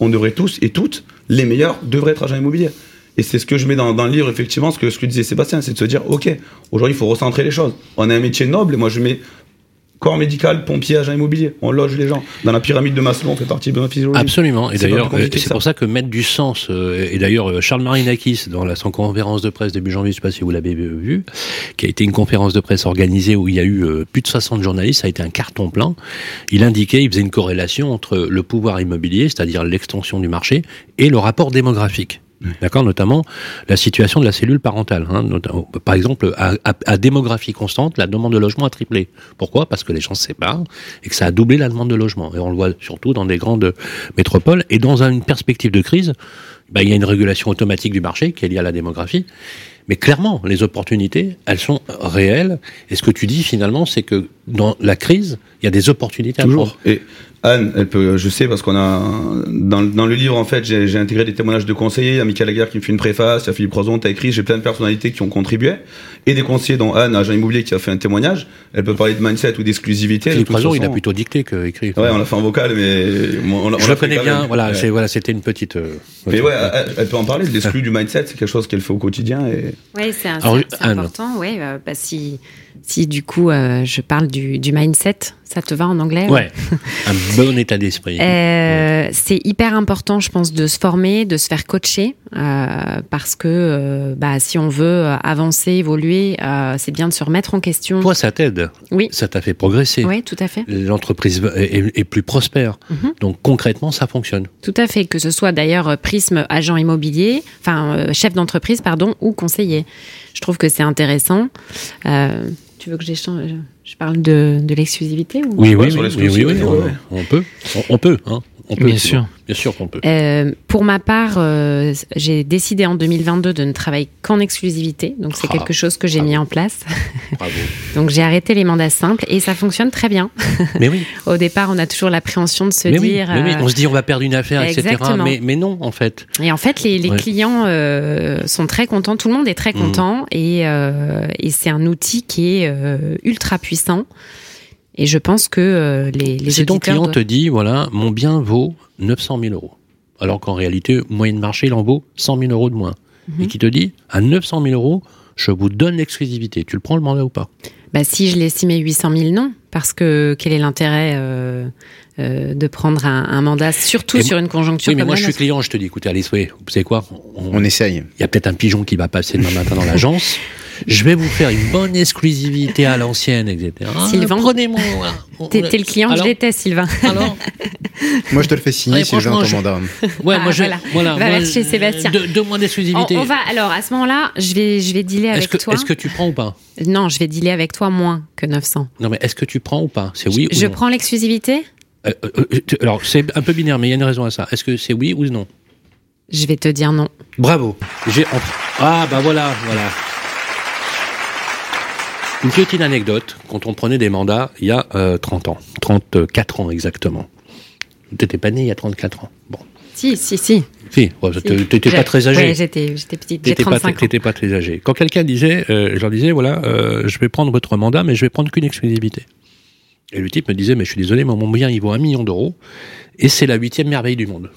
On devrait tous et toutes, les meilleurs, devraient être agents immobiliers. Et c'est ce que je mets dans, le livre, effectivement, ce que, ce que disait Sébastien, c'est de se dire, OK, aujourd'hui, il faut recentrer les choses. On a un métier noble, et moi, je mets corps médical, pompier, agent immobilier. On loge les gens. Dans la pyramide de Maslow, on fait partie de la physiologie. Absolument. Et d'ailleurs, euh, c'est pour ça que mettre du sens, euh, et d'ailleurs, euh, Charles Marinakis, dans la, son conférence de presse début janvier, je ne sais pas si vous l'avez vu, qui a été une conférence de presse organisée où il y a eu plus de 60 journalistes, ça a été un carton plein. Il indiquait, il faisait une corrélation entre le pouvoir immobilier, c'est-à-dire l'extension du marché, et le rapport démographique. D'accord, notamment la situation de la cellule parentale. Hein, par exemple, à, démographie constante, la demande de logement a triplé. Pourquoi? Parce que les gens se séparent et que ça a doublé la demande de logement. Et on le voit surtout dans des grandes métropoles. Et dans une perspective de crise, bah, il y a une régulation automatique du marché qui est liée à la démographie. Mais clairement, les opportunités, elles sont réelles. Et ce que tu dis finalement, c'est que dans la crise, il y a des opportunités Toujours. à prendre. Anne, elle peut, je sais parce qu'on a dans, dans, le livre en fait, j'ai intégré des témoignages de conseillers. Il y a Michael Laguerre qui me fait une préface, il y a Philippe Crozon, t'as écrit. J'ai plein de personnalités qui ont contribué et des conseillers dont Anne, agent immobilier, qui a fait un témoonnage. Elle peut parler de mindset ou d'exclusivité. Philippe Crozon, il a plutôt dicté que écrit. Ouais, on l'a fait en vocal, mais on, je le connais bien. Voilà, c'est voilà, c'était une petite. Euh, mais ouais, elle, peut en parler. L'exclu du mindset, c'est quelque chose qu'elle fait au quotidien. Et... Ouais, c'est important. Ouais, euh, bah, si si du coup euh, je parle du, du, mindset, ça te va en anglais Ouais, un bon état d'esprit. Euh, c'est hyper important, je pense, de se former, de se faire coacher, euh, parce que euh, bah, si on veut avancer, évoluer, c'est bien de se remettre en question. Toi, ça t'aide? Oui. Ça t'a fait progresser? Oui, tout à fait. L'entreprise est, est, plus prospère. Mhm. Donc concrètement, ça fonctionne. Tout à fait. Que ce soit d'ailleurs Prisme, agent immobilier, enfin chef d'entreprise, pardon, ou conseiller. Je trouve que c'est intéressant. Tu veux que j'échange Je parle de, de l'exclusivité ou... Oui, oui, oui, oui, oui, on, peut. On, on peut, hein. On peut, Bien sûr. bon. Bien sûr qu'on peut. Euh, pour ma part, euh, j'ai décidé en 2022 de ne travailler qu'en exclusivité. Donc, c'est Ah, quelque chose que j'ai mis en place. Bravo. Donc, j'ai arrêté les mandats simples et ça fonctionne très bien. Mais oui, Au départ, on a toujours l'appréhension de se mais oui, dire. mais oui. euh, On se dit on va perdre une affaire, etc. Mais, mais non, en fait. Et en fait, les, les Ouais. clients euh, sont très contents. Tout le monde est très Mhm. content et, et c'est un outil qui est ultra puissant. Et je pense que euh, les, les si ton client doivent- te dit, voilà, mon bien vaut 900 000 euros, alors qu'en réalité, moyenne marché, il en vaut 100 000 euros de moins, Mhm. et qui te dit, à 900 000 euros, je vous donne l'exclusivité. Tu le prends le mandat ou pas? Bah, si je l'estime à 800 000, non. Parce que quel est l'intérêt euh, euh, de prendre un, un mandat, surtout Et sur une conjoncture Oui, mais comme moi, je suis client, je te dis, écoutez, allez, soyez, vous savez quoi? On- On essaye. Il y a peut-être un pigeon qui va passer demain matin dans l'agence. Je vais vous faire une bonne exclusivité à l'ancienne, etc. Sylvain. Prenez-moi. T'es t'es le client que je déteste, Sylvain. Alors Moi, je te le fais signer Ouais, si je veux un commandant. Ouais, Ah, moi, je, voilà. voilà. Va moi, vers chez Sébastien. Mois On, d'exclusivité. on va alors à ce moment-là, je vais je vais dealer Est-ce avec que, toi. est-ce que tu prends ou pas? Non, je vais dealer avec toi moins que 900. Non, mais est-ce que tu prends ou pas? C'est oui ou je non? prends l'exclusivité? Euh, euh, euh, Alors, c'est un peu binaire, mais il y a une raison à ça. Est-ce que c'est oui ou non? Je vais te dire non. Bravo. J'ai Ah, bah voilà, voilà. Une petite anecdote, quand on prenait des mandats il y a euh, 30 ans, 34 ans exactement. T'étais pas né il y a 34 ans. Bon. Si, si, si. Si, ouais, Si. t'étais pas très âgé. Ouais, j'étais j'étais petite. J'ai T'étais pas, 35 ans. t'étais pas très âgé. Quand quelqu'un disait, euh, je leur disais, voilà, euh, je vais prendre votre mandat, mais je vais prendre qu'une exclusivité. Et le type me disait, mais je suis désolé, mais mon bien, il vaut un million d'euros, et c'est la huitième merveille du monde.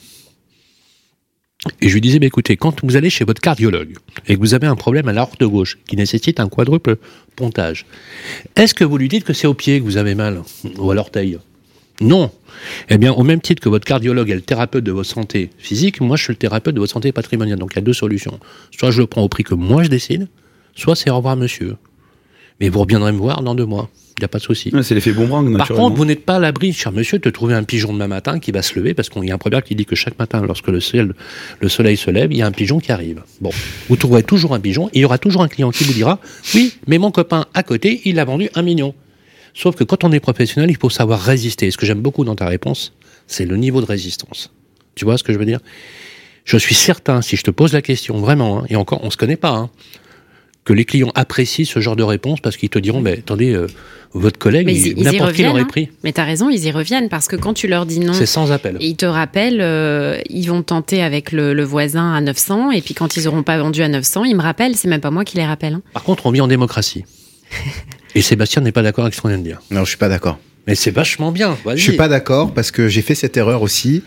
Et je lui disais, mais écoutez, quand vous allez chez votre cardiologue et que vous avez un problème à l'aorte gauche qui nécessite un quadruple pontage, est-ce que vous lui dites que c'est au pied que vous avez mal ou à l'orteil? Non. Eh bien, au même titre que votre cardiologue est le thérapeute de votre santé physique, moi je suis le thérapeute de votre santé patrimoniale. Donc il y a deux solutions. Soit je le prends au prix que moi je décide, soit c'est au revoir monsieur. Mais vous reviendrez me voir dans deux mois. Il n'y a pas de souci. Ouais, c'est l'effet boomerang, Par contre, vous n'êtes pas à l'abri, cher monsieur, de trouver un pigeon demain matin qui va se lever, parce qu'il y a un proverbe qui dit que chaque matin, lorsque le, ciel- le soleil se lève, il y a un pigeon qui arrive. Bon, vous trouverez toujours un pigeon, et il y aura toujours un client qui vous dira, oui, mais mon copain à côté, il a vendu un million. Sauf que quand on est professionnel, il faut savoir résister. Et ce que j'aime beaucoup dans ta réponse, c'est le niveau de résistance. Tu vois ce que je veux dire? Je suis certain, si je te pose la question, vraiment, hein, et encore, on se connaît pas, hein, que les clients apprécient ce genre de réponse parce qu'ils te diront, mais attendez, euh, votre collègue, n'importe qui l'aurait hein. pris. Mais t'as raison, ils y reviennent parce que quand tu leur dis non, C'est sans appel. ils te rappellent, euh, ils vont tenter avec le, le voisin à 900 et puis quand ils auront pas vendu à 900, ils me rappellent. C'est même pas moi qui les rappelle. hein. Par contre, on vit en démocratie. Et Sébastien n'est pas d'accord avec ce qu'on vient de dire. Non, je suis pas d'accord. Mais c'est vachement bien. vas-y. Je suis pas d'accord parce que j'ai fait cette erreur aussi.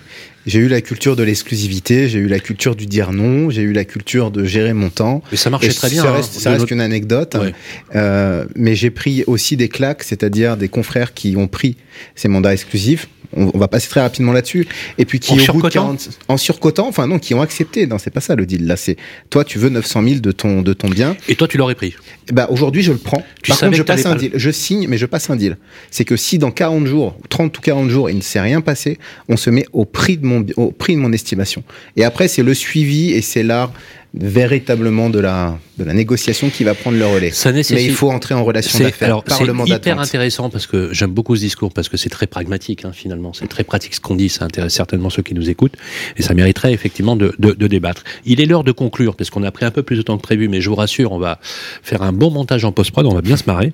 J'ai eu la culture de l'exclusivité, j'ai eu la culture du dire non, j'ai eu la culture de gérer mon temps. Mais ça marchait Et très bien. Ça hein, reste, ça reste notre- qu'une anecdote. Ouais. Euh, mais j'ai pris aussi des claques, c'est-à-dire des confrères qui ont pris ces mandats exclusifs. On, on va passer très rapidement là-dessus. Et puis qui, En au bout de surcotant 40, en surcotant, enfin non, qui ont accepté. Non, c'est pas ça le deal. Là, c'est toi, tu veux 900 000 de ton de ton bien. Et toi, tu l'aurais pris. Bah aujourd'hui, je le prends. Tu Par contre, je passe un deal. Je signe, mais je passe un deal. C'est que si dans 40 jours, 30 ou 40 jours, il ne s'est rien passé, on se met au prix de mon au prix de mon estimation. Et après, c'est le suivi et c'est l'art véritablement de la de la négociation qui va prendre le relais. Ça nécessite. Mais il faut entrer en relation d'affaires par c'est le mandat hyper intéressant parce que j'aime beaucoup ce discours parce que c'est très pragmatique hein, finalement c'est très pratique ce qu'on dit ça intéresse certainement ceux qui nous écoutent et ça mériterait effectivement de, de, de débattre. Il est l'heure de conclure parce qu'on a pris un peu plus de temps que prévu mais je vous rassure on va faire un bon montage en post prod on va bien se marrer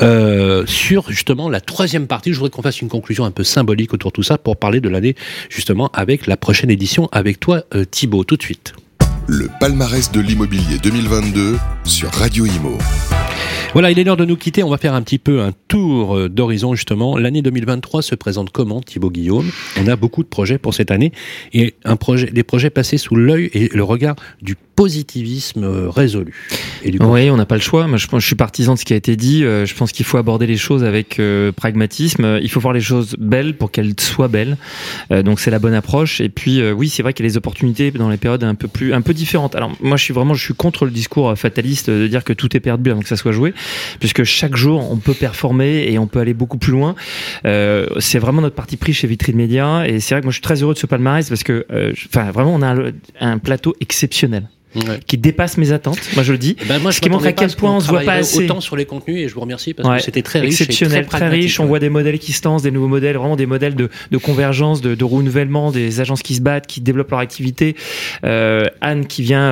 euh, sur justement la troisième partie. Je voudrais qu'on fasse une conclusion un peu symbolique autour de tout ça pour parler de l'année justement avec la prochaine édition avec toi euh, Thibaut tout de suite. Le palmarès de l'immobilier 2022 sur Radio Imo. Voilà, il est l'heure de nous quitter. On va faire un petit peu un tour euh, d'horizon justement. L'année 2023 se présente comment, Thibaut Guillaume? On a beaucoup de projets pour cette année et des projets passés sous l'œil et le regard du positivisme euh, résolu. Et du Oui, on n'a pas le choix. Moi, je, suis partisan de ce qui a été dit. Euh, je pense qu'il faut aborder les choses avec euh, pragmatisme. Il faut voir les choses belles pour qu'elles soient belles. Donc, c'est la bonne approche. Et puis, oui, c'est vrai qu'il y a les opportunités dans les périodes un peu plus, un peu différentes. Alors, moi, je suis vraiment, je suis contre le discours fataliste de dire que tout est perdu avant que ça soit joué, puisque chaque jour, on peut performer et on peut aller beaucoup plus loin. C'est vraiment notre parti pris chez Vitrine Média. Et c'est vrai que moi, je suis très heureux de ce palmarès parce que, enfin, vraiment, on a un plateau exceptionnel. Ouais. qui dépasse mes attentes. Moi, je le dis. Eh ben, moi, je Ce qui montre à quel point on se voit pas assez. autant sur les contenus et je vous remercie parce Ouais. que c'était très riche, exceptionnel, très, riche. On voit des modèles qui se lancent, des nouveaux modèles, vraiment des modèles de, de convergence, de, de renouvellement, des agences qui se battent, qui développent leur activité. Euh, Anne qui vient,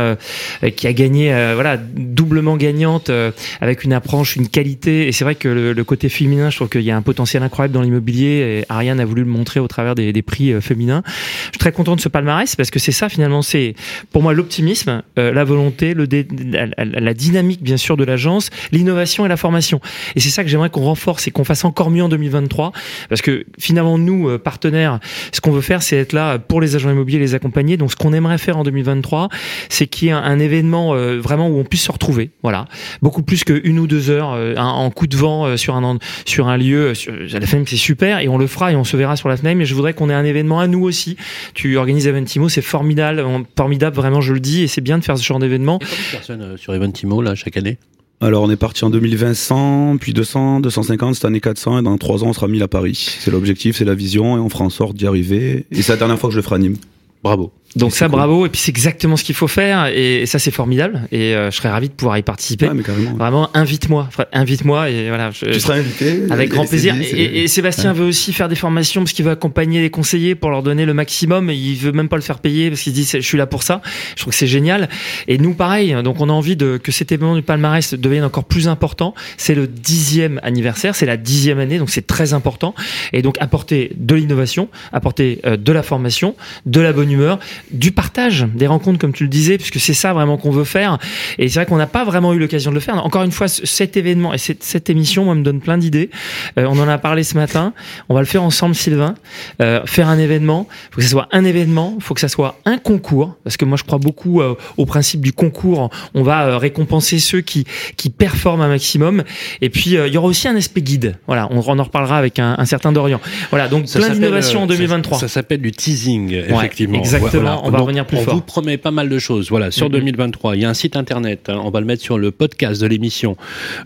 euh, qui a gagné, euh, voilà, doublement gagnante euh, avec une approche, une qualité. Et c'est vrai que le, le côté féminin, je trouve qu'il y a un potentiel incroyable dans l'immobilier. Et Ariane a voulu le montrer au travers des, des prix euh, féminins. Je suis très content de ce palmarès parce que c'est ça finalement, c'est pour moi l'optimisme, euh, la volonté, la, dynamique bien sûr de l'agence, l'innovation et la formation. Et c'est ça que j'aimerais qu'on renforce et qu'on fasse encore mieux en 2023 parce que finalement nous euh, partenaires, ce qu'on veut faire c'est être là pour les agents immobiliers, les accompagner. Donc ce qu'on aimerait faire en 2023, c'est qu'il y ait un, événement euh, vraiment où on puisse se retrouver, voilà, beaucoup plus qu'une ou deux heures en coup de vent sur un lieu. Sur, la FNAIM c'est super et on le fera et on se verra sur la FNAIM. Mais je voudrais qu'on ait un événement à nous aussi. Tu organises Eventimo, c'est formidable, formidable vraiment, je le dis, et c'est bien de faire ce genre d'événement. Personnes euh, sur Eventimo là chaque année? Alors on est parti en 2020 100, puis 200, 250, cette année 400 et dans 3 ans on sera 1000 à Paris. C'est l'objectif, c'est la vision et on fera en sorte d'y arriver. Et c'est la dernière fois que je le ferai à Nîmes. Bravo. Donc ça, cool. bravo. Et puis c'est exactement ce qu'il faut faire. Et ça, c'est formidable. Et euh, je serais ravi de pouvoir y participer. Ouais, mais carrément. Vraiment, invite-moi, invite-moi. Et voilà. je- Tu seras invité. avec grand plaisir. Et, et Sébastien veut aussi faire des formations parce qu'il veut accompagner les conseillers pour leur donner le maximum. Et il veut même pas le faire payer parce qu'il dit je suis là pour ça. Je trouve que c'est génial. Et nous pareil. Donc on a envie de que cet événement du palmarès devienne encore plus important. C'est le dixième anniversaire. C'est la dixième année. Donc c'est très important. Et donc apporter de l'innovation, apporter euh, de la formation, de la bonne humeur, du partage, des rencontres comme tu le disais, puisque c'est ça vraiment qu'on veut faire. Et c'est vrai qu'on n'a pas vraiment eu l'occasion de le faire. Encore une fois, ce- cet événement et cette, cette émission, moi, me donne plein d'idées. Euh, on en a parlé ce matin. On va le faire ensemble, Sylvain. Euh, faire un événement. Faut que ce soit un événement. Faut que ça soit un concours. Parce que moi, je crois beaucoup euh, au principe du concours. On va euh, récompenser ceux qui, qui performent un maximum. Et puis, euh, il y aura aussi un aspect guide. Voilà, on, on en reparlera avec un, un certain Dorian. Voilà, donc Ça plein d'innovations en euh, 2023. Ça, ça s'appelle du teasing, effectivement. exactement, on va Donc, revenir plus on fort. vous promet pas mal de choses. Voilà, sur Mhm. 2023, il y a un site internet. hein, on va le mettre sur le podcast de l'émission.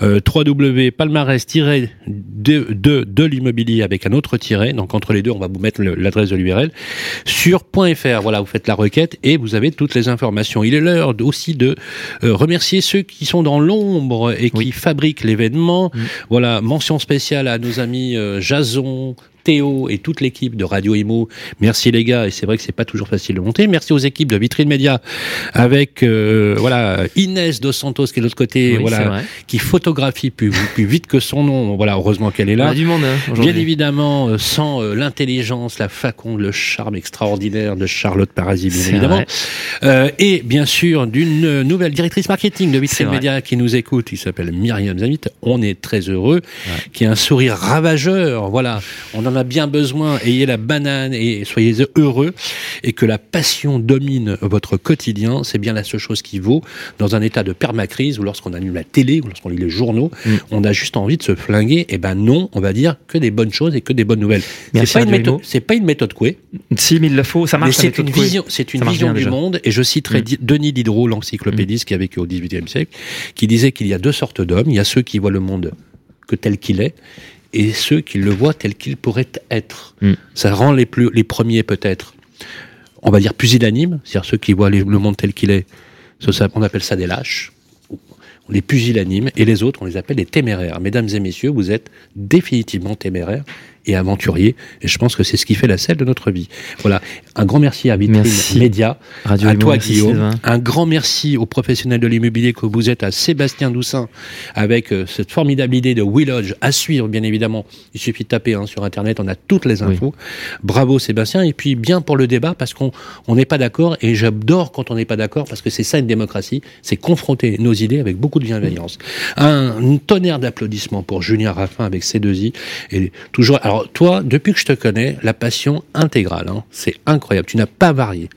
Euh, www.palmarès-de de, de l'immobilier avec un autre tiret. Donc entre les deux, on va vous mettre l'adresse de l'URL sur .fr. Voilà, vous faites la requête et vous avez toutes les informations. Il est l'heure de- aussi de euh, remercier ceux qui sont dans l'ombre et qui Oui. fabriquent l'événement. Mhm. Voilà, mention spéciale à nos amis euh, Jason, Théo et toute l'équipe de Radio Imo. Merci les gars, et c'est vrai que c'est pas toujours facile de monter. Merci aux équipes de Vitrine Média avec euh, voilà Inès Dos Santos qui est de l'autre côté, Oui, voilà, qui photographie plus, plus vite que son nom. Voilà, heureusement qu'elle est On là. a du monde, hein, Bien évidemment, euh, sans euh, l'intelligence, la faconde, le charme extraordinaire de Charlotte Parasi, bien évidemment. Euh, et bien sûr, d'une nouvelle directrice marketing de Vitrine. Média qui nous écoute, qui s'appelle Myriam Zamit. On est très heureux, qui a un sourire ravageur. Voilà, on en a bien besoin. Ayez la banane et soyez heureux. Et que la passion domine votre quotidien, c'est bien la seule chose qui vaut dans un état de permacrise ou lorsqu'on allume la télé ou lorsqu'on lit les journaux, Mm. on a juste envie de se flinguer. Et ben non, on va dire que des bonnes choses et que des bonnes nouvelles. C'est pas une méthode, c'est pas une méthode couée. Si, mais il le faut, ça marche. c'est une vision, c'est une vision du déjà. monde. Et je citerai Mm. Denis Diderot, l'encyclopédiste qui a vécu au XVIIIe siècle, qui disait qu'il y a deux sortes d'hommes. Il y a ceux qui voient le monde que tel qu'il est, et ceux qui le voient tel qu'il pourrait être. Mm. Ça rend les plus, les premiers peut-être, on va dire pusillanimes, c'est-à-dire ceux qui voient les- le monde tel qu'il est. Ça, on appelle ça des lâches. On les pusillanimes et les autres, on les appelle des téméraires. Mesdames et messieurs, vous êtes définitivement téméraires et aventuriers, et je pense que c'est ce qui fait la selle de notre vie. Voilà, un grand merci à Vitrine Merci. Média, Radio à toi Guillaume, un grand merci aux professionnels de l'immobilier que vous êtes, à Sébastien Doussin, avec euh, cette formidable idée de Willodge à suivre, bien évidemment. Il suffit de taper hein, sur Internet, on a toutes les infos. Bravo Sébastien, et puis bien pour le débat, parce qu'on on n'est pas d'accord, et j'adore quand on n'est pas d'accord, parce que c'est ça une démocratie, c'est confronter nos idées avec beaucoup de bienveillance. Un, tonnerre d'applaudissements pour Julien Raffin avec ses deux i, et toujours. Alors toi, depuis que je te connais, la passion intégrale, hein, c'est incroyable. Tu n'as pas varié.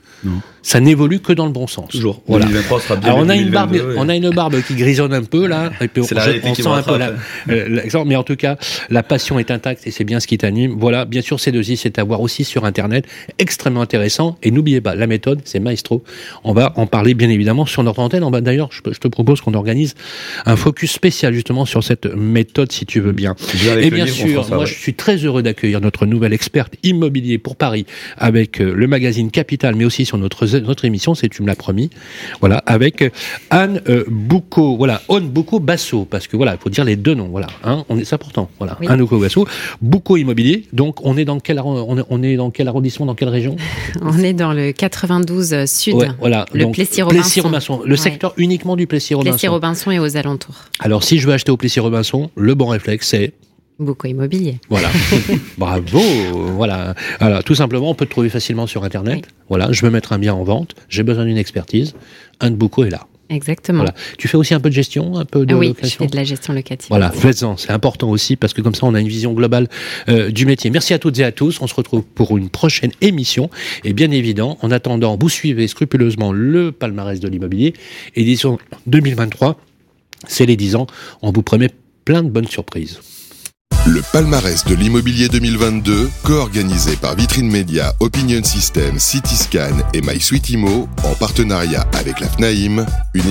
Ça n'évolue que dans le bon sens. Toujours. Voilà. 2023 sera bien Alors on a une barbe, 2022, on a une barbe qui grisonne un peu là, et puis on, la on sent un peu la- euh, mais en tout cas la passion est intacte et c'est bien ce qui t'anime. Voilà, bien sûr ces deux i c'est à voir aussi sur internet, extrêmement intéressant. Et n'oubliez pas, la méthode c'est Maestro. On va en parler bien évidemment sur notre antenne. On va d'ailleurs, je, je te propose qu'on organise un focus spécial justement sur cette méthode si tu veux bien. Avec Et bien livre, sûr, ça, moi ouais. je suis très heureux d'accueillir notre nouvelle experte immobilier pour Paris avec euh, le magazine Capital, mais aussi sur notre notre émission, c'est tu me l'as promis. Voilà, avec Anne euh, Boucaud. Voilà, Anne Boucaud Basso, parce que voilà, il faut dire les deux noms. Voilà, hein, on est, c'est important. Voilà, Oui. Anne Boucaud Basso, Boucaud Immobilier. Donc, on est dans quel, arro- on est, on est dans quel arrondissement, dans quelle région? On est dans le 92 sud. Ouais, voilà. Le Plessis-Robinson. Plessis-Robinson. Le Ouais. secteur uniquement du Plessis-Robinson. Plessis-Robinson et aux alentours. Alors, si je veux acheter au Plessis-Robinson, le bon réflexe, c'est Beaucoup immobilier. Voilà. Bravo. Voilà. Voilà. Tout simplement, on peut te trouver facilement sur Internet. Oui. Voilà. Je veux mettre un bien en vente. J'ai besoin d'une expertise. Un de Boucaud est là. Exactement. Voilà. Tu fais aussi un peu de gestion, un peu de Ah oui, je location. fais de la gestion locative. Voilà, faites-en, c'est important aussi parce que comme ça on a une vision globale euh, du métier. Merci à toutes et à tous, on se retrouve pour une prochaine émission et bien évident, en attendant, vous suivez scrupuleusement le palmarès de l'immobilier, édition 2023, c'est les 10 ans, on vous promet plein de bonnes surprises. Le palmarès de l'immobilier 2022, co-organisé par Vitrine Média, Opinion System, Cityscan et Immo, en partenariat avec la FNAIM, une